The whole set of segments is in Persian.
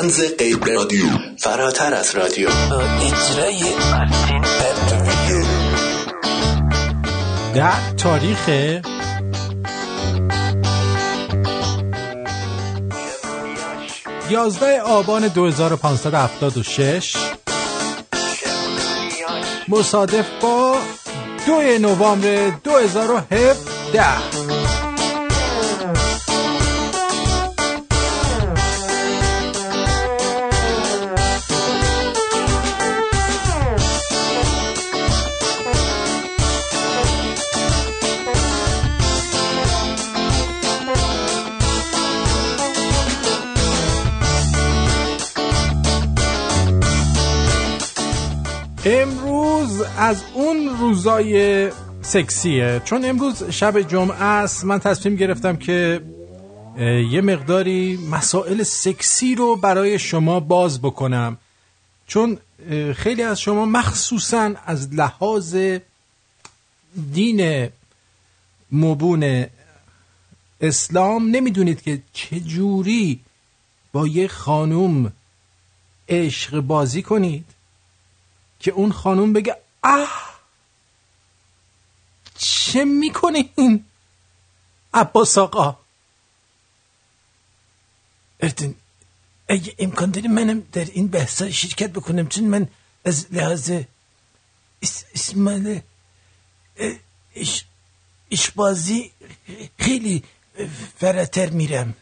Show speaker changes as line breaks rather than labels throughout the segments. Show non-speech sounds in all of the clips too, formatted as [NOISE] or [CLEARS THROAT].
تنز غیر رادیو. فراتر از رادیو.
اجرای
در تاریخ. یازده آبان 2576 مصادف با دو نوامبر 2017 امروز از اون روزای سکسیه. چون امروز شب جمعه است من تصمیم گرفتم که یه مقداری مسائل سکسی رو برای شما باز بکنم. چون خیلی از شما مخصوصا از لحاظ دین مبون اسلام نمی‌دونید که چجوری با یه خانوم عشق بازی کنید. که اون خانوم بگه اه چه می‌کنین؟ عباس آقا. اردن اگه امکان داری منم در این بحثا شرکت بکنم؟ چون من از لحاظ اسمال اش اشبازی خیلی فراتر میرم.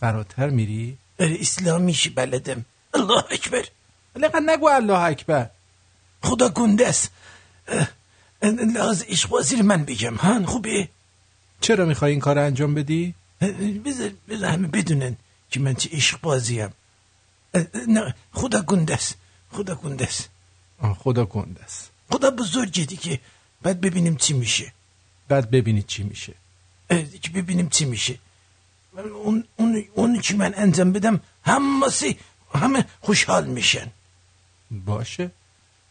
فراتر میری؟ اسلامیش بلدم. الله اکبر! لقد نگو الله اکبر. خدا گنده است لحاظ اشبازی من بگم هان خوبه چرا می‌خوای این کار انجام بدی؟ بذار بذار همه بدونن که من چه عشق بازیم. نه خدا گنده است خدا گنده است خدا گنده است خدا بزرگه دیگه بعد ببینیم چی میشه. بعد ببینید چی میشه. که ببینیم چی میشه. اون اون اون که من انجام بدم همه همه خوشحال میشن. باشه.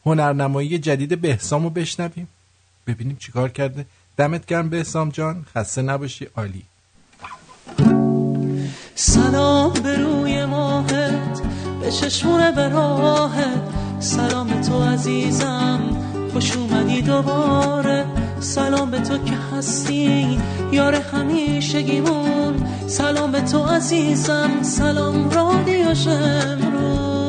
هنرنمایی جدید بهسامو بشنویم. ببینیم چیکار کرده. دمت گرم بهسام جان. خسته نباشی عالی.
سلام به روی ماهت به چشمون براهت سلام تو عزیزم خوش اومدی دوباره. سلام به تو که هستی یار همیشگیمون. سلام به تو عزیزم سلام رادیو شمرون.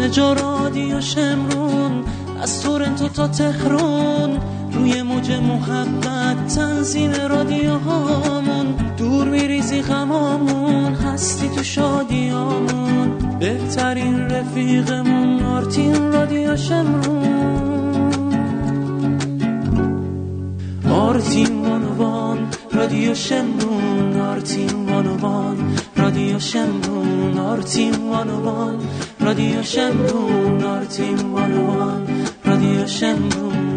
همه جا رادیو شمرون از تورنتو تا تهرون روی موج محبت تنظیم رادیو هامون دور میریزی غمامون هستی تو شادیامون. بهترین رفیقمون آرتین رادیو شمرون. آرتین وانوان رادیو شمرون. آرتین وانوان رادیو شمرون آرتین وانوان رادیو شمرون آرتین وانوان رادیو شمرون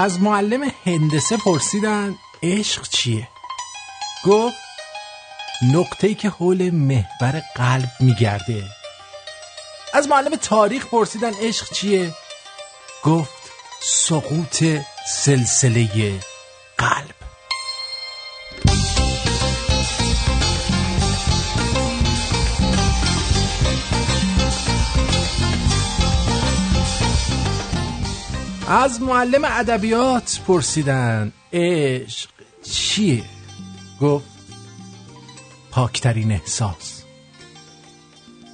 از معلم هندسه پرسیدن عشق چیه؟ گفت نقطه‌ای که حول محور قلب میگرده. از معلم تاریخ پرسیدن عشق چیه؟ گفت سقوط سلسله قلب. از معلم ادبیات پرسیدن عشق چیه؟ گفت پاکترین احساس.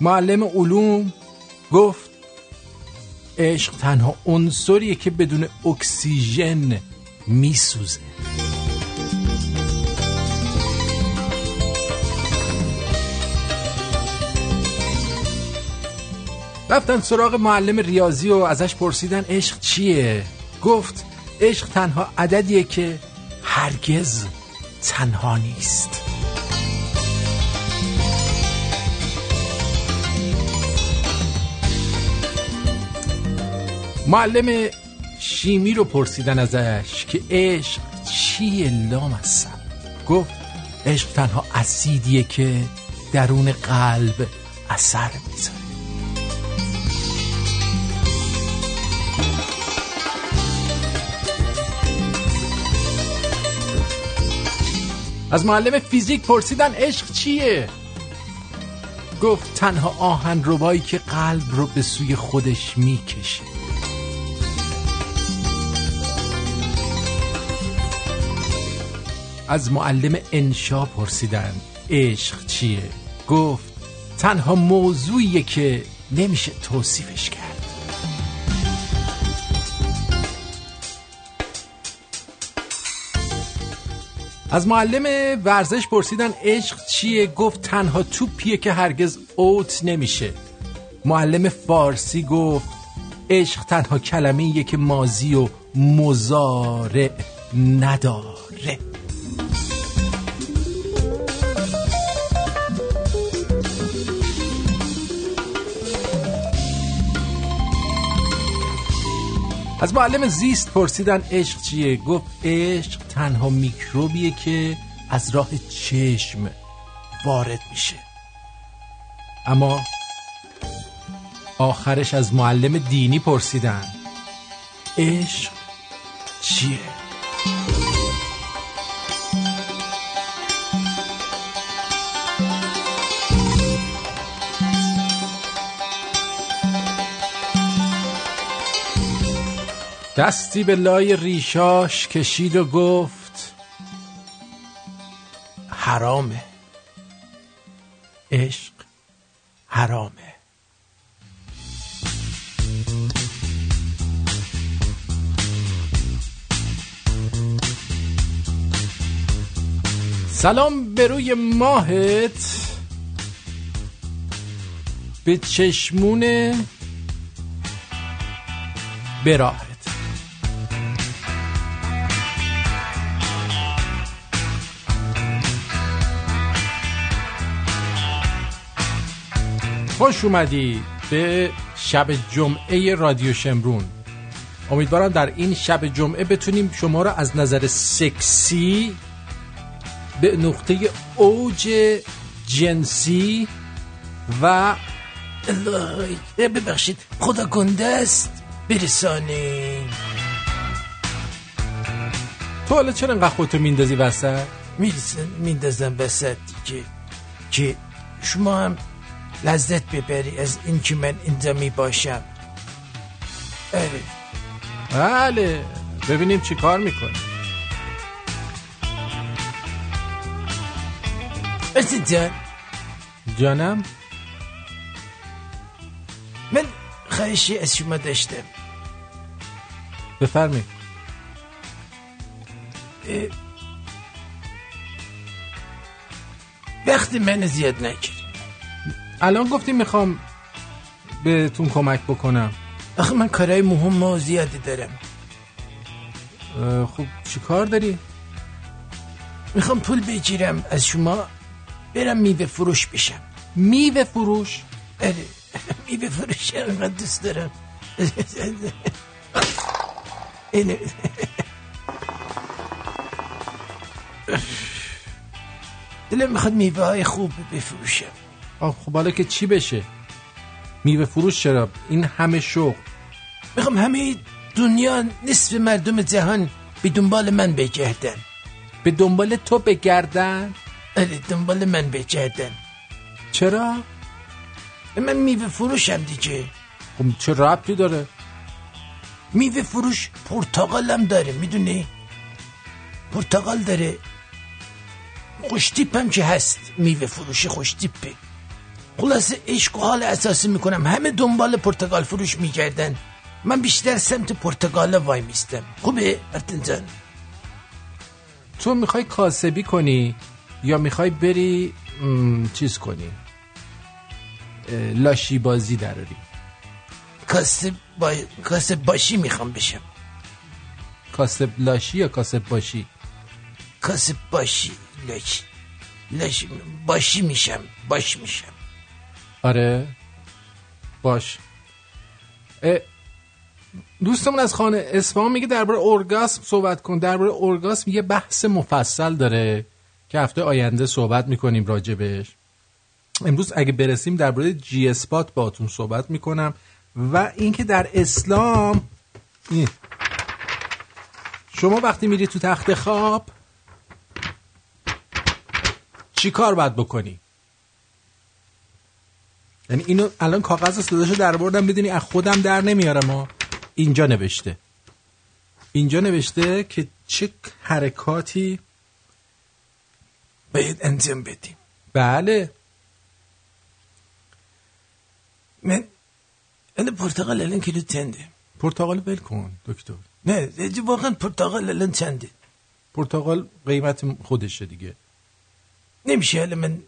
معلم علوم گفت عشق تنها عنصریه که بدون اکسیژن میسوزه. رفتن سراغ معلم ریاضی و ازش پرسیدن عشق چیه؟ گفت عشق تنها عددیه که هرگز تنها نیست. معلم شیمی رو پرسیدن ازش که عشق چیه لام هستم گفت عشق تنها اسیدیه که درون قلب اثر می‌ذاره. از معلم فیزیک پرسیدن عشق چیه؟ گفت تنها آهن ربایی که قلب رو به سوی خودش می‌کشه. از معلم انشا پرسیدن عشق چیه؟ گفت تنها موضوعیه که نمیشه توصیفش کرد. از معلم ورزش پرسیدن عشق چیه؟ گفت تنها توپیه که هرگز اوت نمیشه. معلم فارسی گفت عشق تنها کلمه که مازی و مزارع نداره. از معلم زیست پرسیدن عشق چیه؟ گفت عشق تنها میکروبیه که از راه چشم وارد میشه. اما آخرش از معلم دینی پرسیدن. عشق چیه؟ دستی به لای ریشاش کشید و گفت حرامه. عشق حرامه. سلام به روی ماهت. به چشمون براهت خوش اومدی به شب جمعه رادیو شمرون. امیدوارم در این شب جمعه بتونیم شما را از نظر سکسی به نقطه اوج جنسی و
ببخشید خدا گنده است برسانین
تو حالا چرا انقدر خودتو میندازی وسط؟
میندازم وسط که که شما هم لذت ببری از این که من اینجا می باشم. آره
بله. ببینیم چی کار می‌کنی
عزیز جان.
جانم؟
من خواهشی از شما داشتم.
بفرمی
وقتی من زیاد نکرد
الان گفتی می‌خوام بهتون کمک بکنم.
آخه من کارهای مهم و زیادی دارم.
خب چی کار داری؟
می‌خوام پول بگیرم از شما برم میوه فروش بشم.
میوه فروش؟
آره [LAUGHS] میوه فروش انقدر دوست دارم. [LAUGHS] اینه. [LAUGHS] دلم می‌خواد میوه های خوب بفروشم.
آه، خب حالا که چی بشه؟ میوه فروش چرا؟ این همه شغل
می‌خوام همه دنیا نصف مردم جهان به دنبال من بگردن.
به دنبال تو بگردن؟
آره دنبال من بگردن.
چرا؟
من میوه فروشم دیگه.
خب چه ربطی داره؟
میوه فروش پرتقالم داره می‌دونی؟ پرتقال داره. خوشتیپ هم که هست میوه فروشی خوشتیپه. خلاصه عشق و حال اساسی می‌کنم. همه دنبال پرتقال فروش میگردن من بیشتر سمت پرتقال وای میستم. خوبه؟ ارتن جان.
تو می‌خوای کاسبی کنی یا می‌خوای بری م، چیز کنی؟ لاشی بازی دراری.
کاسب, با... کاسب باشی می‌خوام بشم.
کاسب لاشی یا کاسب باشی؟
کاسب باشی لاشی. لاشی باشی میشم. باش میشم.
آره. باش. دوستمون از خانه اصفهان میگه درباره اورگاسم صحبت کن. درباره اورگاسم یه بحث مفصل داره که هفته آینده صحبت می‌کنیم راجبش. امروز اگه برسیم درباره جی اسپات باتون صحبت می‌کنم و اینکه در اسلام. شما وقتی میری تو تخت خواب چی کار باید بکنی؟ یعنی اینو الان کاغذ صداشو در بردم بدونی از خودم در نمیارم اینجا نوشته. اینجا نوشته که چه حرکاتی
باید انجام بدیم.
بله.
من انا پرتقال الان کیلو چنده؟
پرتقال ول کن دکتر.
نه واقعا پرتقال الان چنده؟
پرتقال قیمت خودشه دیگه.
نمیشه الان من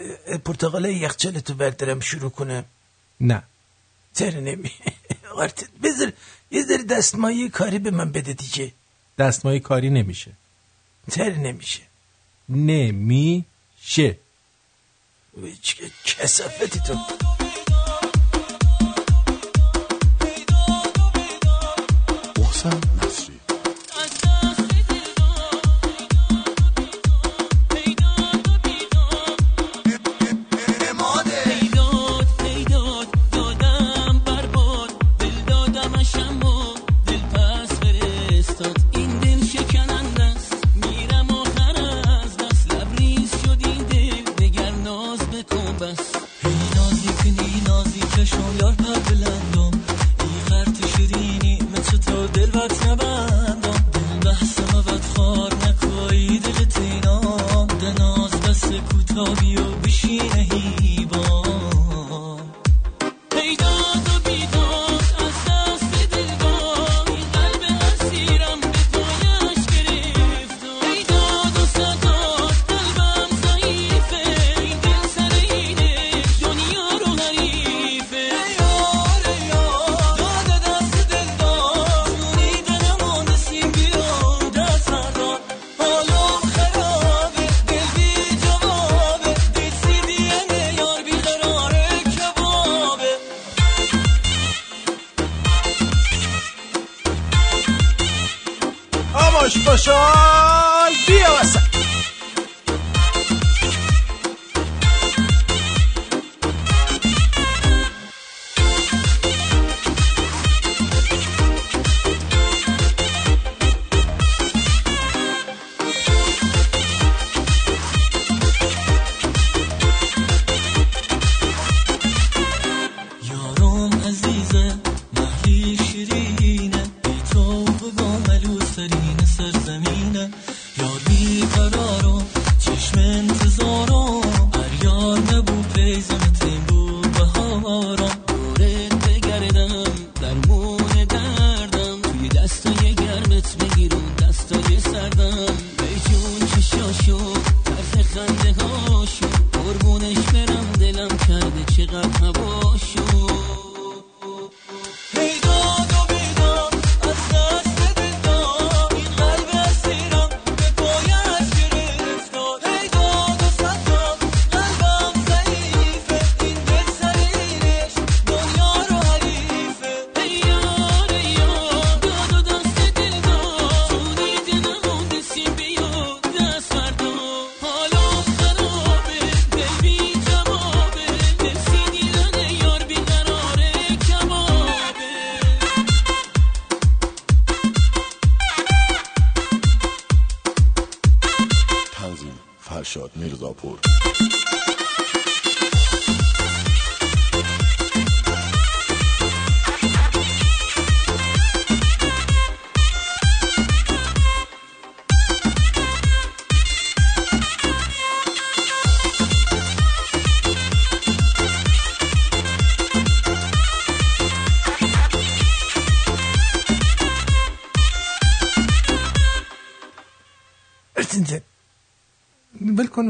اه، پرتقال یخچال تو بردارم شروع کنم
نه
چرا نمی آرت بذار یه ذره دستمایه کاری به من بده دیگه
دستمایه کاری نمیشه
چرا نمیشه
نمیشه
وای، چه کسافتی تو
محسن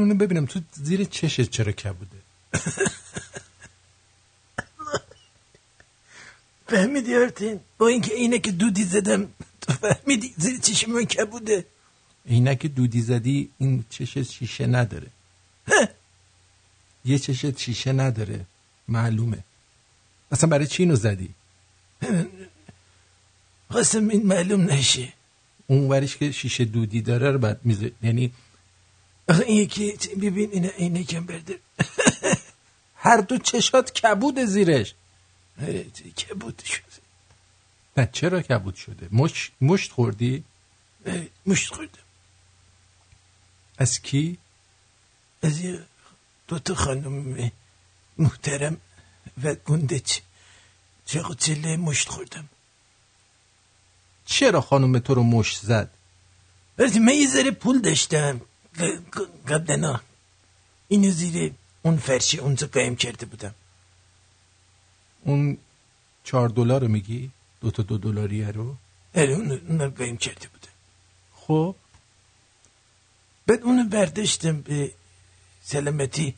اونو ببینم تو زیر چشت چرا کبوده
فهمیدی ارتین؟ با اینکه اینه که دودی زدم تو فهمیدی زیر چشم من کبوده؟
عینک دودی زدی این چشت شیشه نداره. یه چشت شیشه نداره. معلومه. اصلا برای چی اینو زدی؟
خواستم این معلوم نشه.
اون ورش که شیشه دودی داره رو بعد میزه یعنی
آخه این یکی ببین این عینکم برده [LAUGHS]
هر دو چشات کبود زیرش.
کبود شد
نه چرا کبود شده؟ مش... مشت خوردی؟
مشت خوردم.
از کی؟
از یه دو تا خانم محترم و گنده چ- چاق و چله مشت خوردم.
چرا خانم تو رو مشت زد؟
وقتی من یه ذره پول داشتم. قبلنا اینو زیر اون فرشی اونجا قایم کرده بودم
اون چهار دلار رو میگی دو تا دو دلاریه رو
آره اونو اونو قایم کرده بودم
خب
بعد اونو برداشتم به سلامتی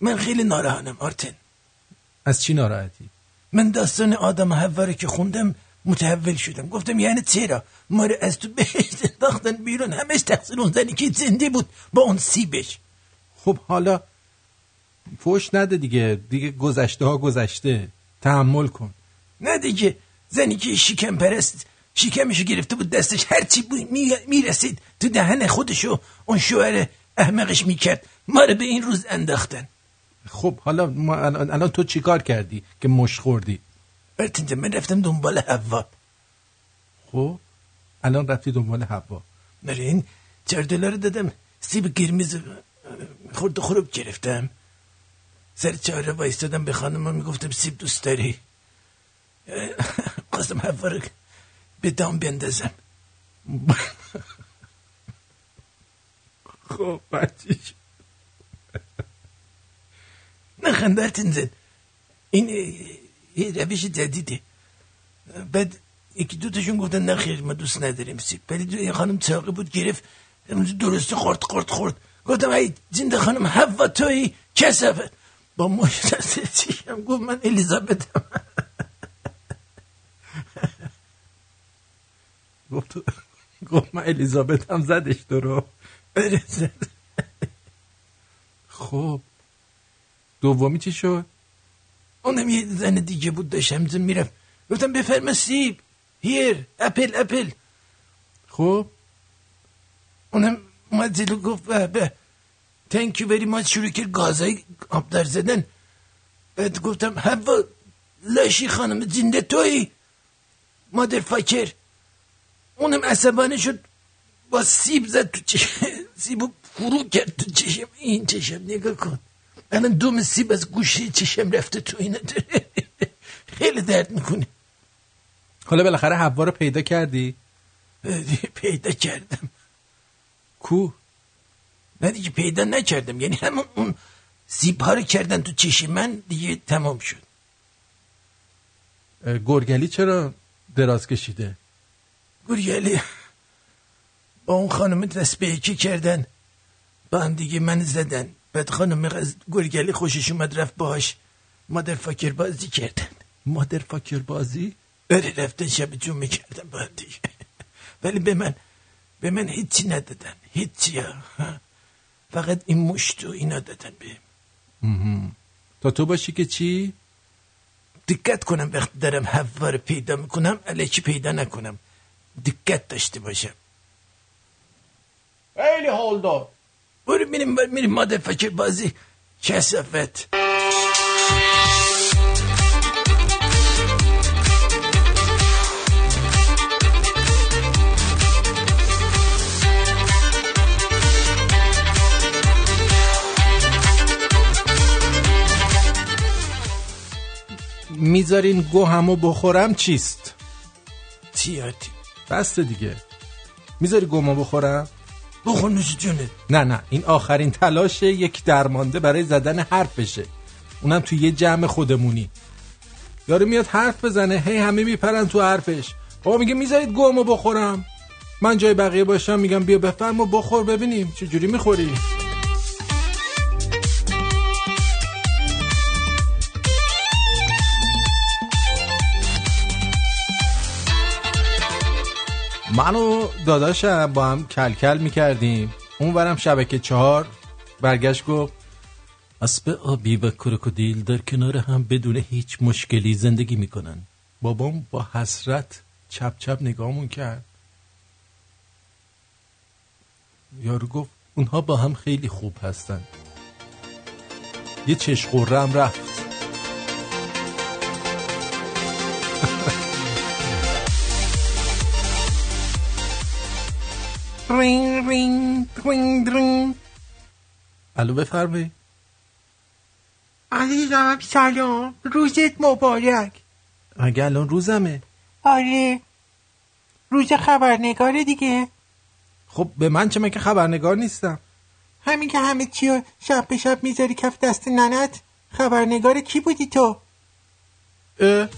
من خیلی ناراحتم آرتن
از چی ناراحتی
من داستان آدم رو که خوندم متحول شدم. گفتم یعنی چرا؟ ما رو از تو بهشت انداختن بیرون. همش تقصیر اون زنی که زنده بود. با اون سیبش.
خب حالا فوش نده دیگه. دیگه گذشته ها گذشته. تحمل کن.
نه دیگه. زنی که شکم پرست شکمشو گرفته بود دستش. هرچی بود می- می‌رسید تو دهن خودشو. اون شوهر احمقش می‌کرد. ما رو به این روز انداختن.
خب حالا ما الان, الان تو چیکار کردی که مش خوردی؟
برتنجا من رفتم دنبال حوا.
خب الان رفتی دنبال حوا.
نره این چهار دلار دادم. سیب قرمز خورد خروب گرفتم. سر چهاره وایستادم به خانم می‌گفتم سیب دوست داری. خواستم حوا رو به دام بندازم
خب
نه خندرتن زن. این یه روش جدیده. بعد یکی دو تاشون گفتن نه خیر ما دوست نداریم سیب. ولی دو- خانم چاقی بود گرفت درست خورد خورد خورد. گفتم ای زنده خانم حوا توی کسافت با مشت چیشم گفت من الیزابتم [LAUGHS]
گفت گفت من الیزابت هم زدش تو رو.
آره، زد.
خب. دومی چی شد؟
اونم یه زن دیگه بود داشتم زن می‌رفت. گفتم بفرما سیب. هیر اپل اپل.
خب؟
اونم اومد جلو گفت به به. You very much شروع کرد گازای آب در زدن. بعد گفتم هوا لاشی خانم زنده توی مادر فاکر. اونم عصبانی شد با سیب زد تو چشم [LAUGHS] سیبو فرو کرد تو چشم. این چشم نگاه کن. الان دوم سیب از گوشه چشم رفته تو اینه. خیلی درد می‌کنه.
حالا بالاخره حوا رو پیدا کردی؟
پیدا کردم.
کو؟
نه دیگه پیدا نکردم. یعنی همون اون سیب ها رو کردن تو چشم من دیگه تمام شد.
گرگلی چرا دراز کشیده؟
گوریالی با اون خانم دست به یکی کردن. با هم دیگه من زدن. بعد خانم از گرگلی خوشش اومد رفت باش مادر فاکر بازی کردن
مادر فاکر بازی
بره رفتن شب جون می‌کردن با دیگه. ولی به من به من هیچی ندادن. هیچی ها. فقط این مشت و اینا دادن به
تا تو باشی که چی؟
دقت کنم وقتی دارم رو پیدا می‌کنم علیکی پیدا نکنم. دقت داشته باشم.
خیلی حال دار
برو میریم میریم مادر فکر بازی کسافت
می‌ذارین گوهمو بخورم چیست؟
تیاتی.
بسته دیگه. می‌ذاری گوهمو بخورم؟
بخور نوش جونت.
نه نه این آخرین تلاش یک درمانده برای زدن حرفشه. اونم تو یه جمع خودمونی. یارو میاد حرف بزنه هی همه میپرن تو حرفش. بابا میگه می‌ذارید گوهمو بخورم؟ من جای بقیه باشم میگم بیا بفرما بخور ببینیم چجوری می‌خوری. من و داداشم با هم کلکل می‌کردیم. اون برم شبکه چهار برگشت گفت اسب آبی و کروکودیل در کنار هم بدون هیچ مشکلی زندگی می‌کنن. بابام با حسرت چپ چپ نگاهمون کرد. یارو گفت اونها با هم خیلی خوب هستن. یه چش قره هم رفت. [LAUGHS] رینگ رینگ رینگ رینگ الو بفرمایید
عزیزم سلام. روزت مبارک.
مگه الان روزمه؟
آره. روز خبرنگاره دیگه.
خب به من چه؟ مگه خبرنگار نیستم.
همین که همه چی رو شب به شب می‌ذاری کف دست ننت خبرنگار کی بودی تو؟
اه.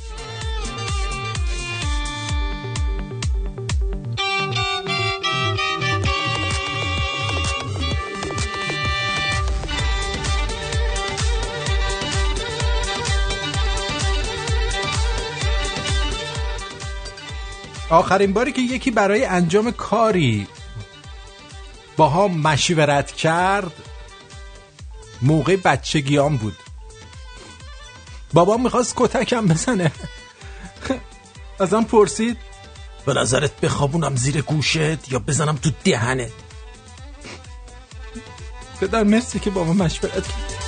آخرین باری که یکی برای انجام کاری با هم مشورت کرد موقع بچگیام بود. بابام می‌خواست کتکم بزنه. [LAUGHS] ازم پرسید
به نظرت بخوابونم زیر گوشت یا بزنم تو دهنت؟
پدر مرسی که با ما مشورت کرد.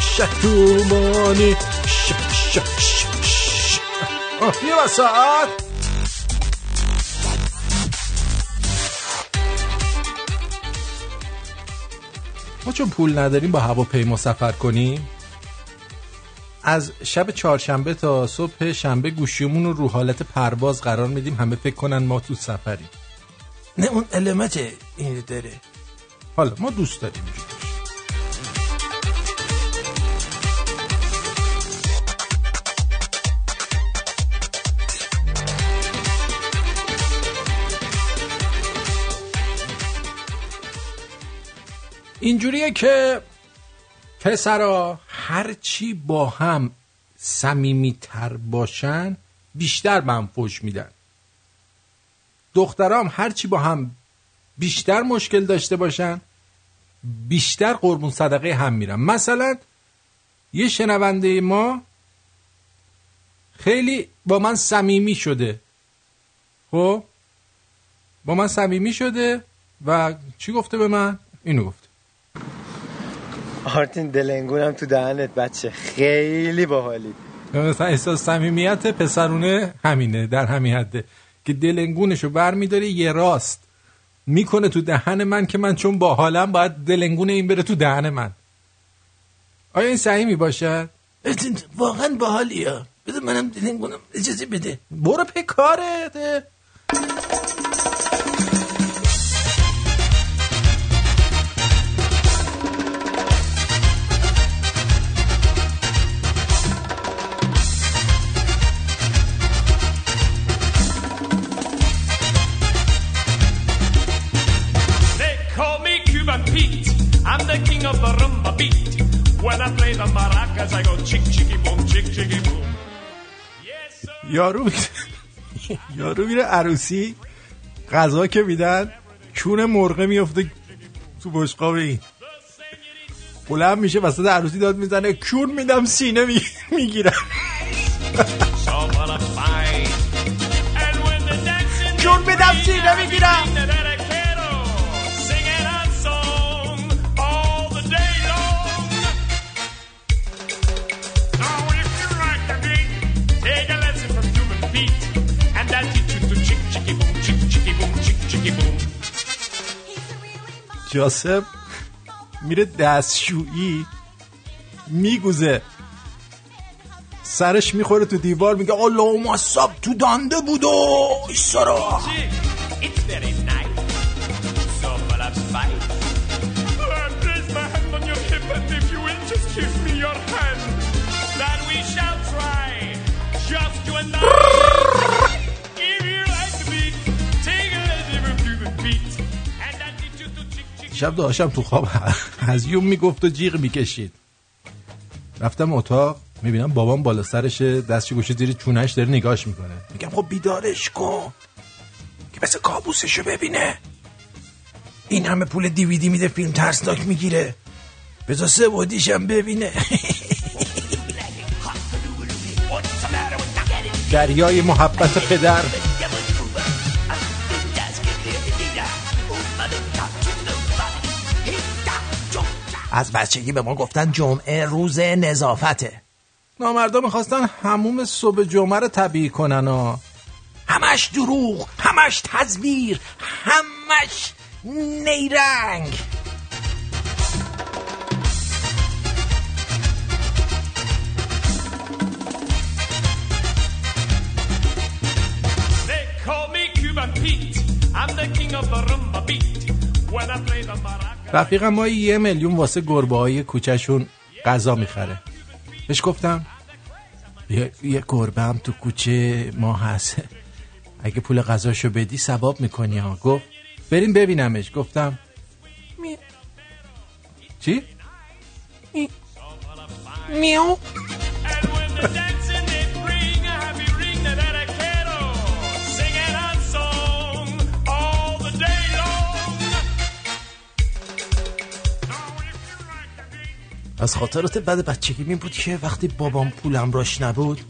شتومانی. ش ش ش ش یه وساعت ما چون پول نداریم با هواپیما سفر کنیم؟ از شب چهارشنبه تا صبح شنبه گوشیمون رو رو حالت پرواز قرار میدیم. همه فکر کنن ما تو سفریم.
نه اون علمت این داره؟
حالا ما دوست داریم. اینجوریه که پسرا هرچی با هم صمیمیتر باشن بیشتر به هم فوش میدن. دخترام هرچی با هم بیشتر مشکل داشته باشن بیشتر قربون صدقه هم میرن. مثلا یه شنونده ما خیلی با من صمیمی شده. خب؟ با من صمیمی شده و چی گفته به من؟ اینو گفته.
آرتین دلنگونم تو دهنت بچه خیلی باحالی.
مثلا احساس صمیمیت پسرونه همینه در همین حده. که دلنگونشو بر میداره یه راست می‌کنه تو دهن من که من چون باحالم باید دلنگون این بره تو دهن من. آیا این صحیح باشد؟
واقعا باحالیه. بده منم دلنگونم اجازه بده.
برو پی کارت
the maracas, I go chick chicky boom, chick chicky boom. Yes, sir.
یارو یارو میره عروسی غذا که میدن کون مرغه میفته تو بشقاب این بلند میشه وسط عروسی داد می‌زنه کون میدم سینه می... می‌گیرم
So wanna fight. And
جاسم میره دستشویی میگوزه. سرش می‌خوره تو دیوار میگه الله مصاب تو دنده بود و ایسارا شب داشتم تو خواب هزیوم می‌گفت و جیغ می‌کشید. رفتم اتاق می‌بینم بابام بالا سرشه دستش گوشه زیر چونش داره نگاش می‌کنه. میگم خب بیدارش کن
که مثل کابوسشو ببینه. این همه پول دیویدی میده فیلم ترسناک می‌گیره. بذار سه بودیشم ببینه. [LAUGHS]
دریای محبت پدر.
از بچگی به ما گفتن جمعه روز نظافته
نامردا می‌خواستن هموم صبح جمعه رو طبیعی کنن ها
همش دروغ همش تزویر همش نیرنگ
They call me Cuban Pete. I'm the king of the rumba beat. When I play the maraca.
رفیقم ما یه میلیون واسه گربه های کوچهشون غذا می‌خره. بهش گفتم یه, یه گربه هم تو کوچه ما هست. اگه پول غذاشو بدی ثواب می‌کنی ها. گفت بریم ببینمش. گفتم می... چی؟ می... میو.
از خاطرات بد بچگی می بود که وقتی بابام پولم راش نبود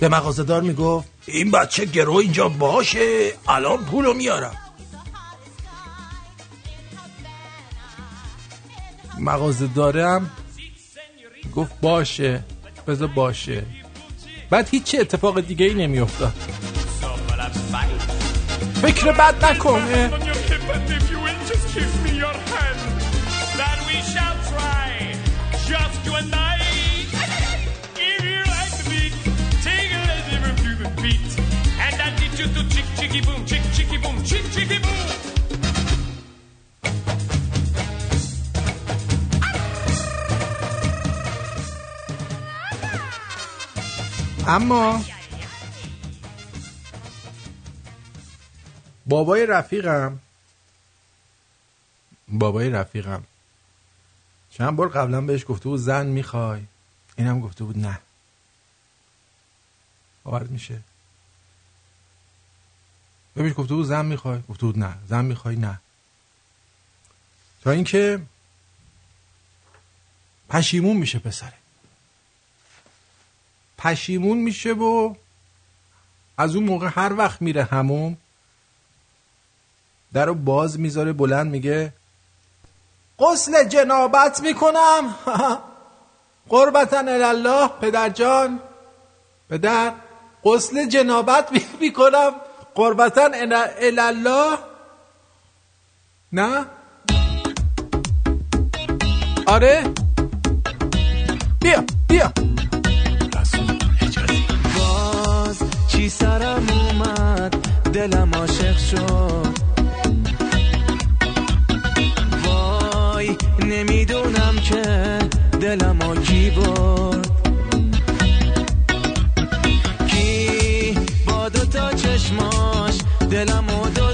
به مغازه‌دار می‌گفت این بچه گرو اینجا باشه الان پولو میارم.
مغازه دارم گفت باشه بذار باشه. بعد هیچ اتفاق دیگه ای
of spite.
فکر بد نکنه.
You to chick, chicky boom, chick, chicky boom, chick, chicky.
اما بابای رفیقم بابای رفیقم. چند بار قبلا بهش گفته بود زن می‌خوای اینم گفته بود نه. باور میشه. بهش گفته بود زن می‌خوای؟ گفته بود نه. زن می‌خوای؟ نه. تا اینکه پشیمون میشه پسره. پشیمون میشه و از اون موقع هر وقت میره هموم در رو باز می‌ذاره بلند میگه غسل جنابت می‌کنم. [LAUGHS] قربتن الله پدر جان. پدر غسل جنابت می- می‌کنم. قربتن الله نه؟ آره. بیا بیا.
باز چی سرم اومد؟ دلم عاشق شد. وای نمی‌دونم که دلم کی برد. چشماش دلم دزدید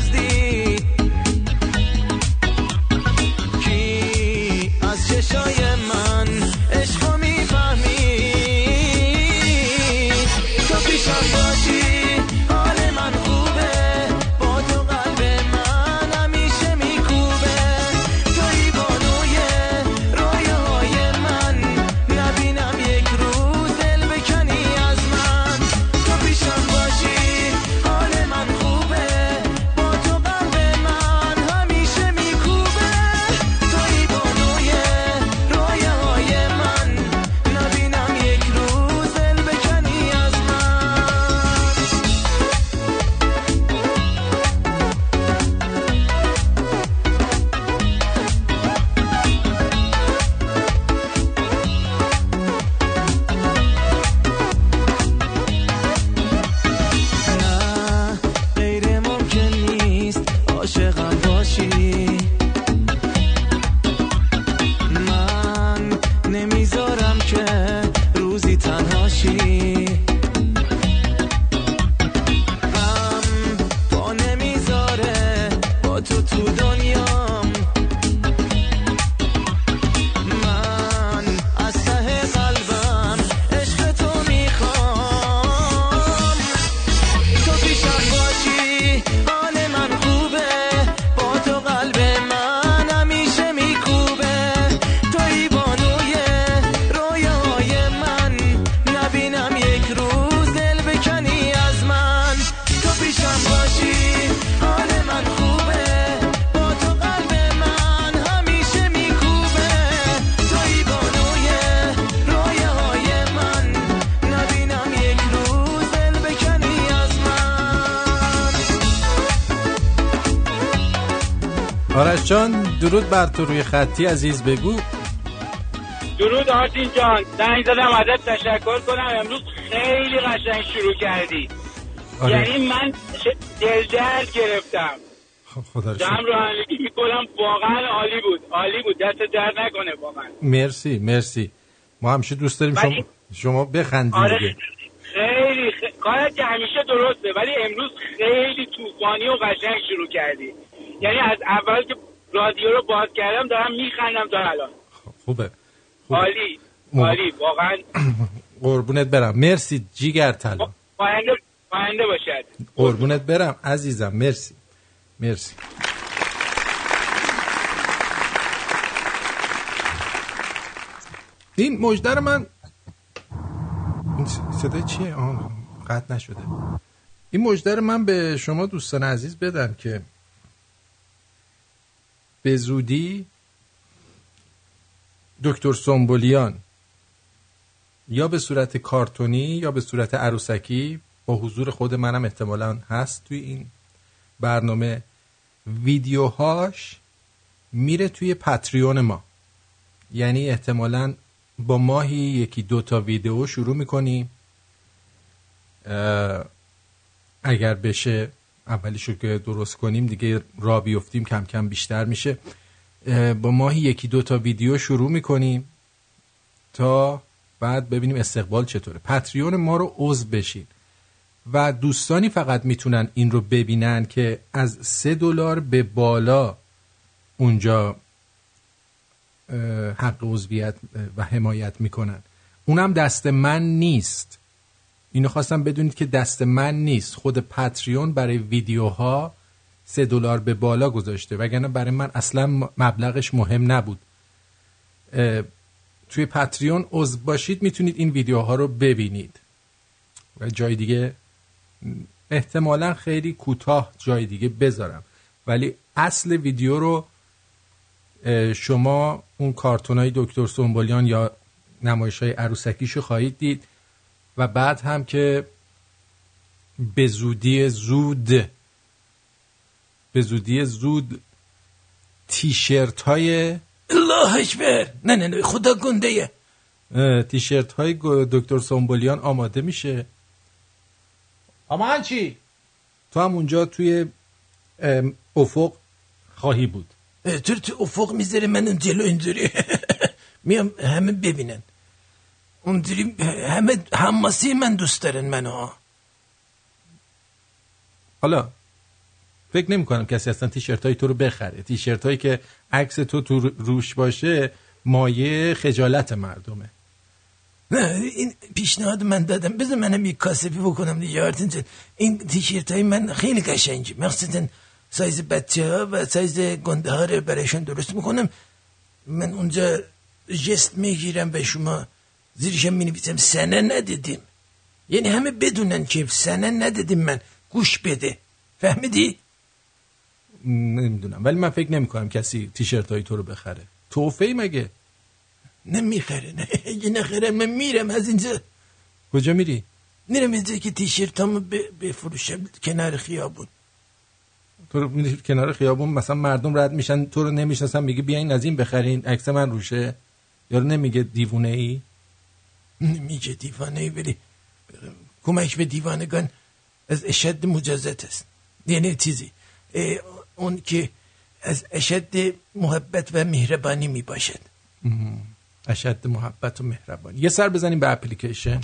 بر تو روی خطی عزیز بگو.
درود آرتین جان. زنگ زدم ازت. تشکر کنم. امروز خیلی قشنگ شروع کردی.
آره.
یعنی من دلدرد گرفتم.
خب، خدا رو شکر.
جمع رانندگی می‌کنم. واقعا عالی بود. عالی بود. دست درد نکنه واقعا
مرسی مرسی. ما همیشه دوست داریم شما
ولی-
شما بخندید
آره. خیلی خ- کارت که همیشه درسته. ولی امروز خیلی طوفانی و قشنگ شروع کردی. یعنی از اول که رادیو رو باز کردم دارم میخندم تا الان.
خوبه. خوبه.
عالی عالی واقعا. [COUGHS]
قربونت برم. مرسی جیگر طلا
پاینده باشد.
قربونت برم عزیزم. مرسی. مرسی. این مجده رو من صدای چیه؟ آه قطع نشده. این مجده رو من به شما دوستان عزیز بدم که به زودی دکتر سنبولیان یا به صورت کارتونی یا به صورت عروسکی با حضور خود منم احتمالا هست توی این برنامه ویدیوهاش میره توی پتریون ما. یعنی احتمالا با ماهی یکی دو تا ویدیو شروع می‌کنیم. اگر بشه اولیشو که درست کنیم دیگه را بیفتیم کم کم بیشتر میشه. با ماهی یکی دو تا ویدیو شروع می‌کنیم تا بعد ببینیم استقبال چطوره. پتریون ما رو عضو بشین. و دوستانی فقط می‌تونن این رو ببینن که از سه دلار به بالا اونجا حق عضویت و حمایت می‌کنن. اونم دست من نیست. اینو خواستم بدونید که دست من نیست. خود پتریون برای ویدیوها سه دلار به بالا گذاشته. وگرنه برای من اصلا مبلغش مهم نبود. توی پتریون عضو باشید می‌تونید این ویدیوها رو ببینید. و جای دیگه احتمالا خیلی کوتاه جای دیگه بذارم. ولی اصل ویدیو رو شما اون کارتون های دکتر سنبولیان یا نمایش های عروسکیشو خواهید دید. و بعد هم که به زودی زود به زودی زود تیشرت های
الله اکبر! نه نه نه خدا گنده
تیشرت های دکتر سنبولیان آماده میشه.
اما چی؟
تو هم اونجا توی افق خواهی بود.
تو تو افق می‌ذاره من اون جلو اینجوری. [LAUGHS] میام همه ببینن. اونجوری همه حماسی من دوست دارن منو.
حالا فکر نمی کنم کسی اصلا تیشرت های تو رو بخره. تیشرت هایی که عکس تو تو روش باشه مایه خجالت مردمه.
نه این پیشنهاد من دادم. بذار منم یک کاسبی بکنم دیگه آرتین این تیشیرت های من خیلی قشنگه مخصوصا سایز بچه ها و سایز گنده ها رو برایشون درست می‌کنم. من اونجا جست می‌گیرم به شما زیرشم می نویسم سنه ندیدیم یعنی همه بدونن که سنه ندیدیم من گوش بده فهمیدی؟
نمی‌دونم ولی من فکر نمی کنم کسی تیشرت های تو رو بخره توفه مگه
نمی‌خره نه اگه نخره من میرم از اینجا
کجا میری
میرم اینجا که تیشیرت همو بفروشم کنار خیابون
تو رو کنار خیابون مثلا مردم رد میشن تو رو نمی‌شناسن میگه بیاین از این بخرین عکس من روشه یارو نمیگه دیوونه ای
نمیگه دیوانه ای ولی کمک به دیوانگان از اشد مجازات است. یعنی چیزی؟ اون که از اشد محبت و مهربانی می باشد.
اشد محبت و مهربانی. یه سر بزنیم به اپلیکیشن.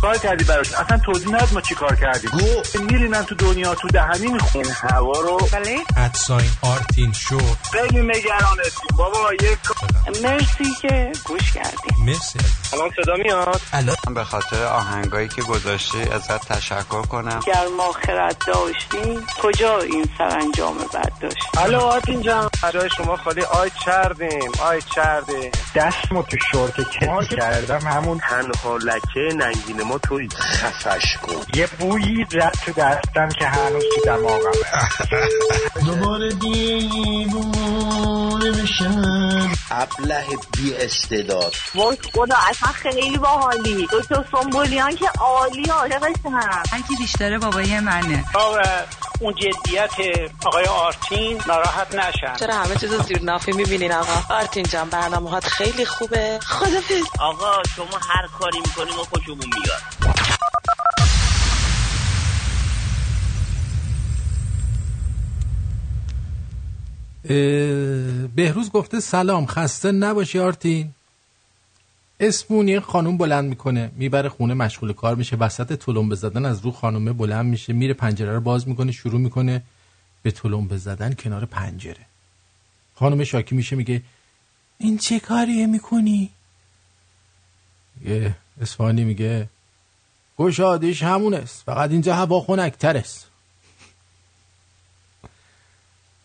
کار کردی براش؟ اصلا توضیح نداد ما چی کار کردیم میرینن تو دنیا تو دهنی میخون. هوا رو
ادساین آرتین شو
خیلی نگرانتیم. بابا یک
مرسی که گوش کردیم
مرسی.
الان صدا میاد؟
من به خاطر آهنگایی که گذاشتی ازت تشکر کنم.
گر ما خرد داشتیم کجا این سرانجام بد داشت
الو آتین جان. جای شما خالی. آی چردیم آی چرده
دستمو تو شورت کسی کردم همون
تنها لکه ننگین ما توی
خفش کن.
یه بویی رد تو دستم که هنوز تو دماغمه.
دوباره دیوونه بشم. ابله بی استعداد.
وای خدا اصلا خیلی باحالی. دکتر سنبولیان که عالی عاشقشم
هر کی بیشتره بابای منه.
آقا اون جدیت آقای آرتین ناراحت نشن.
چرا همه چیز زیر نافی می‌بینین آقا؟ آرتین جان برنامه هات خیلی خوبه. خدافظ.
آقا شما هر کاری می‌کنیم و خوشمون میاد.
بهروز گفته سلام. خسته نباشی آرتین. اسمون یه خانوم بلند می‌کنه. می‌بره خونه مشغول کار میشه. وسط تلمبه زدن از رو خانومه بلند میشه. میره پنجره رو باز می‌کنه شروع می‌کنه به تلمبه زدن کنار پنجره. خانم شاکی میشه میگه این چه کاریه می‌کنی؟ یه اسفانی میگه گشادیش همون است فقط اینجا هوا خنکتر است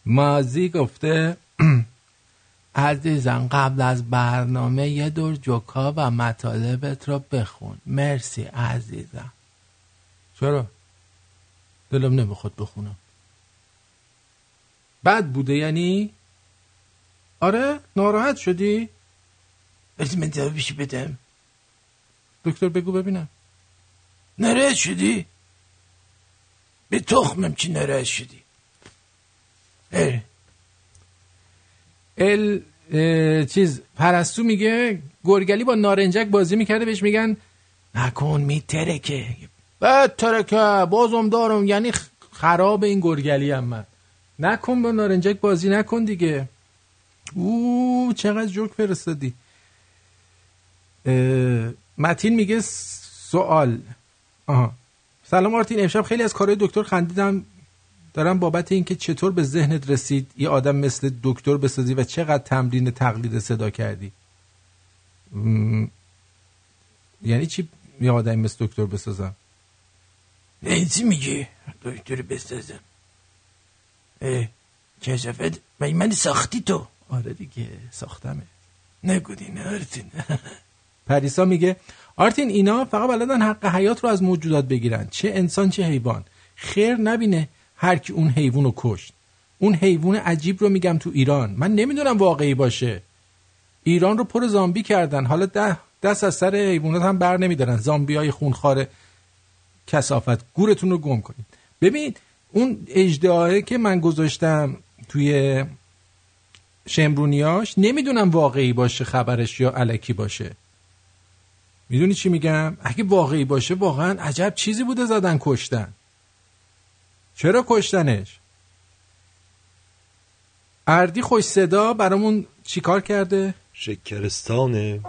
مازی گفته عزیزم قبل از برنامه یه دور جوکا و مطالبت رو بخون مرسی عزیزم چرا؟ دلم نمی‌خواد بخونم بد بوده یعنی؟ آره ناراحت شدی؟
بس من جوابش بدم
دکتر بگو ببینم
ناراحت شدی به تخمم چی ناراحت شدی اه.
ال چیز پرستو میگه گرگلی با نارنجک بازی می‌کرده بهش میگن
نکن میترکه.
بد ترکه بازم دارم یعنی خراب این گرگلی هم من. نکن با نارنجک بازی نکن دیگه. او چقدر جوک فرستادی. متین میگه سوال. آها. سلام آرتین امشب خیلی از کارهای دکتر خندیدم. دارم بابت اینکه چطور به ذهنت رسید یه آدم مثل دکتر بسازی و چقدر تمرین تقلید صدا کردی؟ م، یعنی چی یه آدم مثل دکتر بسازم؟
اه، چی میگی؟ دکتر بسازم. اه کشفت؟ من من ساختی تو؟
آره دیگه ساختمه.
نگودی نه آرتین. [LAUGHS]
پریسا میگه آرتین اینا فقط بلدن حق حیات رو از موجودات بگیرن. چه انسان چه حیوان. خیر نبینه. هر کی اون حیوان رو کشت. اون حیوان عجیب رو میگم تو ایران. من نمی‌دونم واقعی باشه. ایران رو پر زامبی کردن. حالا ده دست از سر حیوانات هم بر نمیدارن. زامبی های خونخوار کسافت گورتون رو گم کنید. ببین اون اجدعاه که من گذاشتم توی شمرونیاش نمی‌دونم واقعی باشه خبرش یا علکی باشه. می‌دونی چی میگم؟ اگه واقعی باشه واقعا عجب چیزی بوده زدن کشتن. چرا کشتنش؟ اردی خوش صدا برامون چیکار کرده؟
شکرستان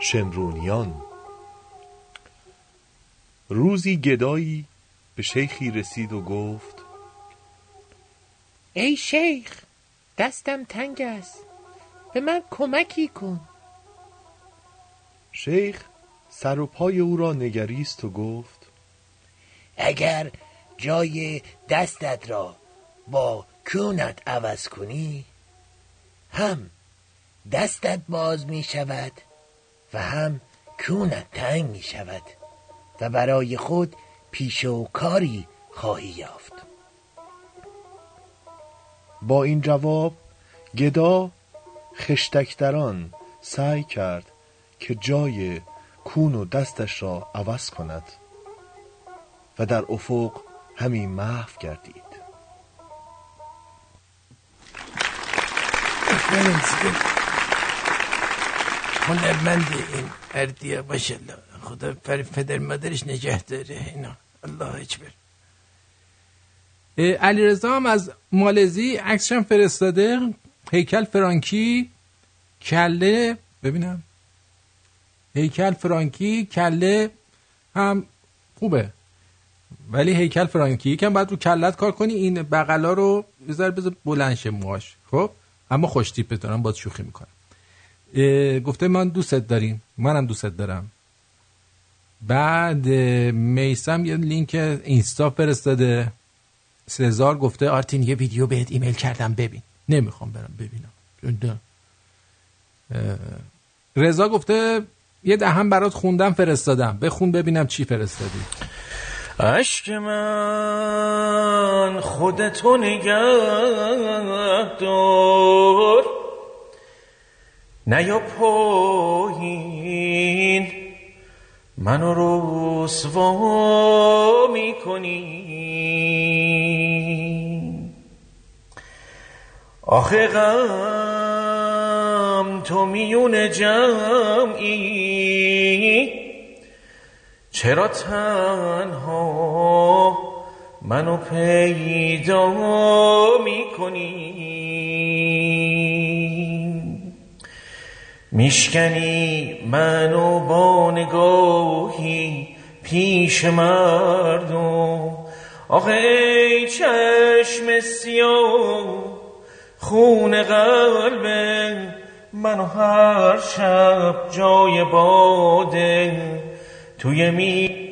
شمرونیان. روزی گدایی به شیخی رسید و گفت
ای شیخ دستم تنگ است. به من کمکی کن.
شیخ سر و پای او را نگریست و گفت
اگر جای دستت را با کونت عوض کنی هم دستت باز می شود و هم کونت تنگ می شود و برای خود پیش و کاری خواهی یافت.
با این جواب گدا خشتکتران سعی کرد که جای کون و دستش را عوض کند و در افق همین محو گردید.
هنرمند این اردیه ماشالله خدا پر پدر مادرش نگه داره. اینا. الله اکبر.
علی رضا هم از مالزی عکسشم فرستاده. هیکل فرانکی کله. ببینم. هیکل فرانکی کله هم خوبه. ولی هیکل فرانکی یکم باید رو کلت کار کنی این بغلا رو بذار بذار بلند شه موهاش خب؟ اما خوش تیپه دارم باید شوخی می‌کنم. گفته من دوستت داریم. منم دوستت دارم. بعد میسم یه لینک اینستا فرستاده. سزار گفته آرتین یه ویدیو بهت ایمیل کردم ببین. نمی‌خوام برم ببینم. رضا گفته یه دهم برات خوندم فرستادم. بخون ببینم چی فرستادی.
عشق من خودتو نگه دار. نیا پایین منو رسوا می‌کنی آخه غم تو میون جمعی. چرا تنها منو پیدا می‌کنی؟ میشکنی منو با نگاهی پیش مردم. آخه چشم سیاه خون قلب منو هر شب جای باده. توی می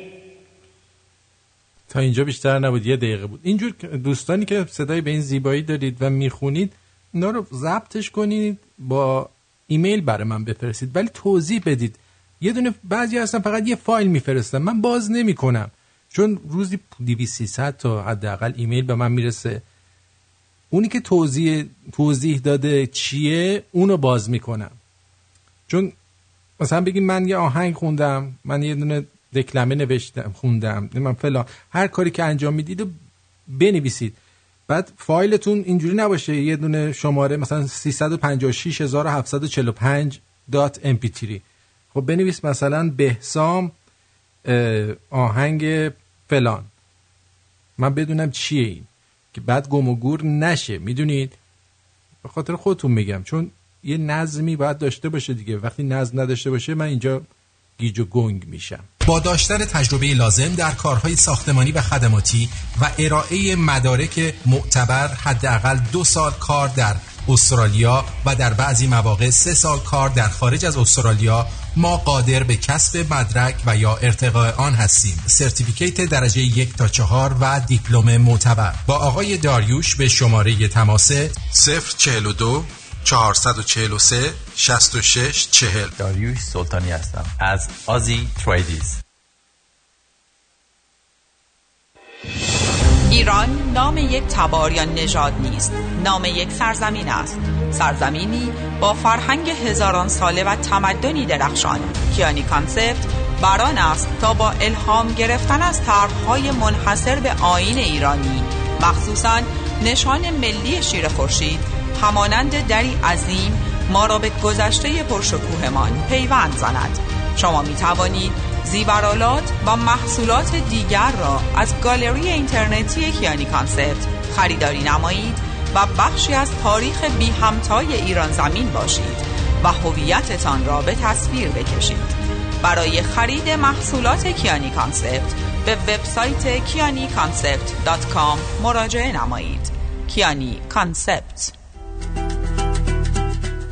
تا اینجا بیشتر نبود یه دقیقه بود. اینجور دوستانی که صدای به این زیبایی دارید و می‌خونید اینا رو ضبطش کنید با ایمیل برای من بفرستید. ولی توضیح بدید. یه دونه بعضی هستن فقط یه فایل میفرستن. من باز نمی‌کنم. چون روزی 200 300 تا حداقل ایمیل به من می‌رسه. اونی که توضیح توضیح داده چیه اونو باز می‌کنم. چون مثلا بگیم من یه آهنگ خوندم من یه دونه دکلمه نوشتم خوندم من فلان. هر کاری که انجام می‌دید بنویسید. بعد فایلتون اینجوری نباشه. یه دونه شماره مثلا 356745 دات mp3 خب بنویس مثلا بهسام آهنگ فلان. من بدونم چیه این. که بعد گم و گور نشه. می‌دونید؟ به خاطر خودتون میگم. چون یه نظمی باید داشته باشه دیگه. وقتی نظم نداشته باشه من اینجا گیج و گنگ میشم.
با داشتن تجربه لازم در کارهای ساختمانی و خدماتی و ارائه مدارک معتبر حداقل دو سال کار در استرالیا و در بعضی مواقع سه سال کار در خارج از استرالیا ما قادر به کسب مدرک و یا ارتقاء آن هستیم. certificate درجه یک تا چهار و دیپلم معتبر. با آقای داریوش به شماره تماس 042 443 66 40
داریوش سلطانی هستم. از آزی تریدیز.
ایران نام یک تبار یا نژاد نیست. نام یک سرزمین است. سرزمینی با فرهنگ هزاران ساله و تمدنی درخشان. کیانی کانسپت بران است تا با الهام گرفتن از طرحهای منحصر به آین ایرانی. مخصوصا نشان ملی شیر خورشید همانند دری عظیم ما را به گذشته پرشکوهمان پیوند زند. شما می توانید زیورالات و محصولات دیگر را از گالری اینترنتی کیانی کانسپت خریداری نمایید و بخشی از تاریخ بی همتای ایران زمین باشید و هویتتان را به تصویر بکشید. برای خرید محصولات کیانی کانسپت به وبسایت کیانی مراجعه نمایید. کیانی کانسپت.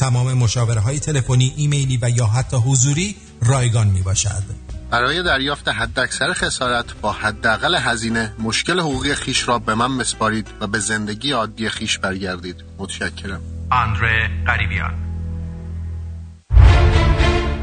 تمام مشاوره های تلفنی، ایمیلی و یا حتی حضوری رایگان می باشد.
برای دریافت حداکثر خسارت با حداقل هزینه مشکل حقوقی خیش را به من بسپارید و به زندگی عادی خیش برگردید. متشکرم.
آندره قریبیان.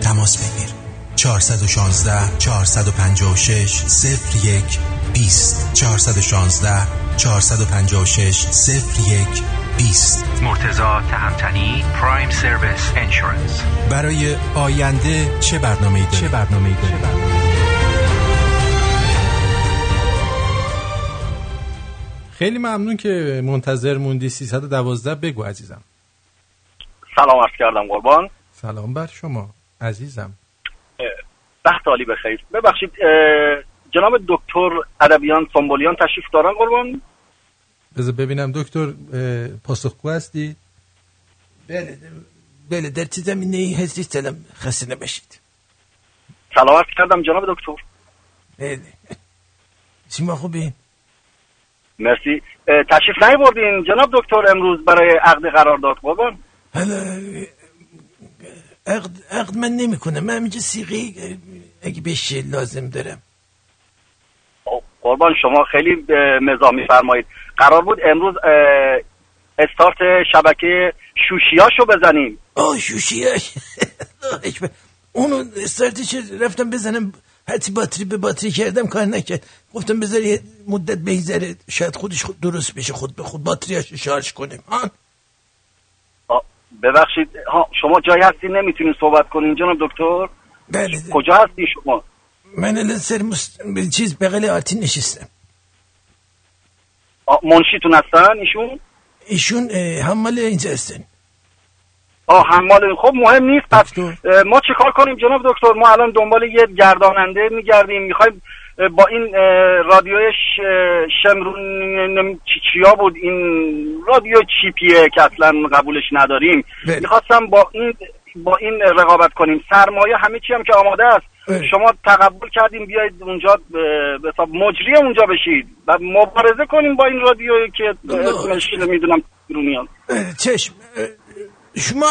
تماس بگیر. 416 456 01 20 416 456 01 20
مرتزا تهمتنی پرایم سرویس انشورنس
برای آینده چه برنامه داری؟ چه برنامه داری؟
خیلی ممنون که منتظر موندی. 312 بگو عزیزم.
سلام عرض کردم قربان.
سلام بر شما. عزیزم.
ده تالی بخیر. ببخشید جناب دکتر ادبیان سنبولیان تشریف دارن؟ قربان.
بذار ببینم دکتر پاسخگو هستی؟
بله بله در چه زمینه ای هستی؟ سلام خسته نباشید.
سلامت کردم جناب دکتر.
بله. شما خوبین
مرسی. تشریف نیاوردین جناب دکتر امروز برای عقد قرارداد؟ قربان.
حالا عقد, عقد من نمی کنم من همینجا سیغی اگه بشه لازم دارم.
قربان شما. خیلی اه، مزاح میفرمایید. قرار بود امروز استارت شبکه شوشیاشو بزنیم.
آه شوشیاش. [LAUGHS] اونو استارتش رفتم بزنم. حتی باتری به باتری کردم کار نکرد. گفتم بذار یه مدت بگذره. شاید خودش خود درست بشه. خود به خود باتریاش شارژ کنیم.
ببخشید. ها شما جایی هستی؟ نمی‌تونین صحبت کنین جناب دکتر؟
بله
کجا هستی شما؟
من الان سر مست... چیز بغل آرتین نشستم.
منشیتون هستن ایشون؟
ایشون حمال اینجا هستن.
آه حمال خب مهم نیست. پس ما چه کار کنیم؟ جناب دکتر ما الان دنبال یه گرداننده میگردیم. می‌خوایم با این رادیوی شمرون چیا بود. این رادیو چیپیه که اصلا قبولش نداریم.
بله.
می‌خواستم با این با این رقابت کنیم. سرمایه همه چی هم که آماده است.
بله.
شما تقبل کردیم بیاید اونجا حساب مجری اونجا بشید. و مبارزه کنیم با این رادیویی که اسمش نمی‌دونم بیرون میاد.
اه، چشم. شما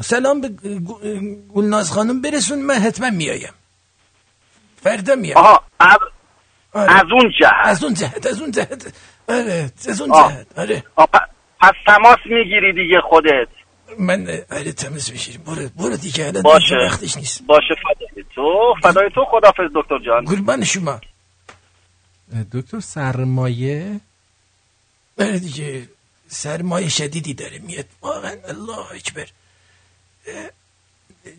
سلام به گلناز خانم برسون من حتما میایم فردا میام
آها از,
آره.
از اون جهت.
از اون جهت از اون جهت. آره از اون. جهت. آره.
پس تماس می‌گیری دیگه خودت.
من آره تماس میشیریم برو برو دیگه الان
باشه.
وقتش نیست.
باشه فدای تو. فدای تو خدافظ دکتر جان.
قربان شما.
دکتر سرمایه؟
آره دیگه سرمایه شدیدی داره. میاد. واقعا الله اکبر.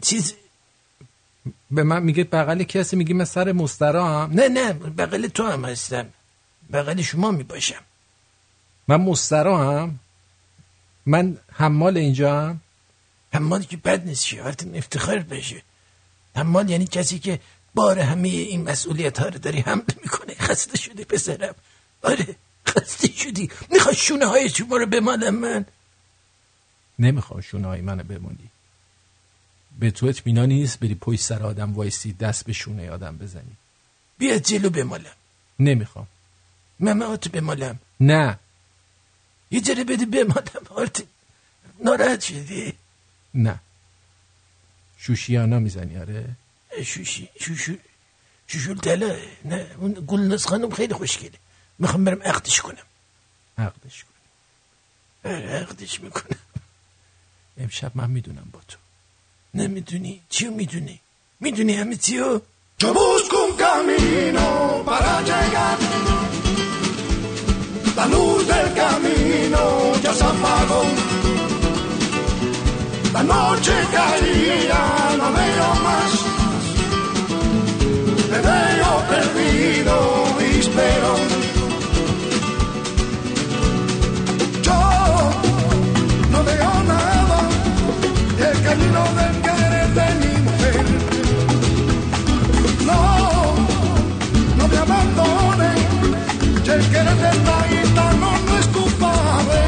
چیز
به من میگه بغل کسی میگه من سر مسترا هم
نه نه بغل تو هم هستم. بغل شما می باشم
من مسترا هم من حمال اینجا هم.
حمال که بد نیست شیارتون افتخار بشه. حمال یعنی کسی که بار همه این مسئولیت ها رو داری حمل می‌کنه. خسته شدی پسرم. آره خسته شدی. می‌خوای شونه های شما رو بمالم من؟
نمی‌خوام شونه های منو بمونی به تو اطمینان نیست بری پشت سر آدم وایسی دست به شونه آدم بزنی؟
بیا جلو بمالم.
نمی‌خوام.
ممهاتو بمالم.
نه.
یه جره بده بمالم آرت ناراحت شدی؟
نه. شوشیانا می‌زنی آره؟
شوشی شوشو شوشول تلا نه اون گلناز خانم خیلی خوشگله. می‌خوام برم عقدش کنم.
عقدش کن
آره عقدش می‌کنم.
امشب من می‌دونم با تو.
نمیدونی چیو میدونی میدونی همه چیو
Yo busco un camino para llegar. La luz del camino ya se apagó. La noche caía, no veo más. Me veo perdido y espero. Yo no veo nada. y El camino del el querer del gitano no es culpable.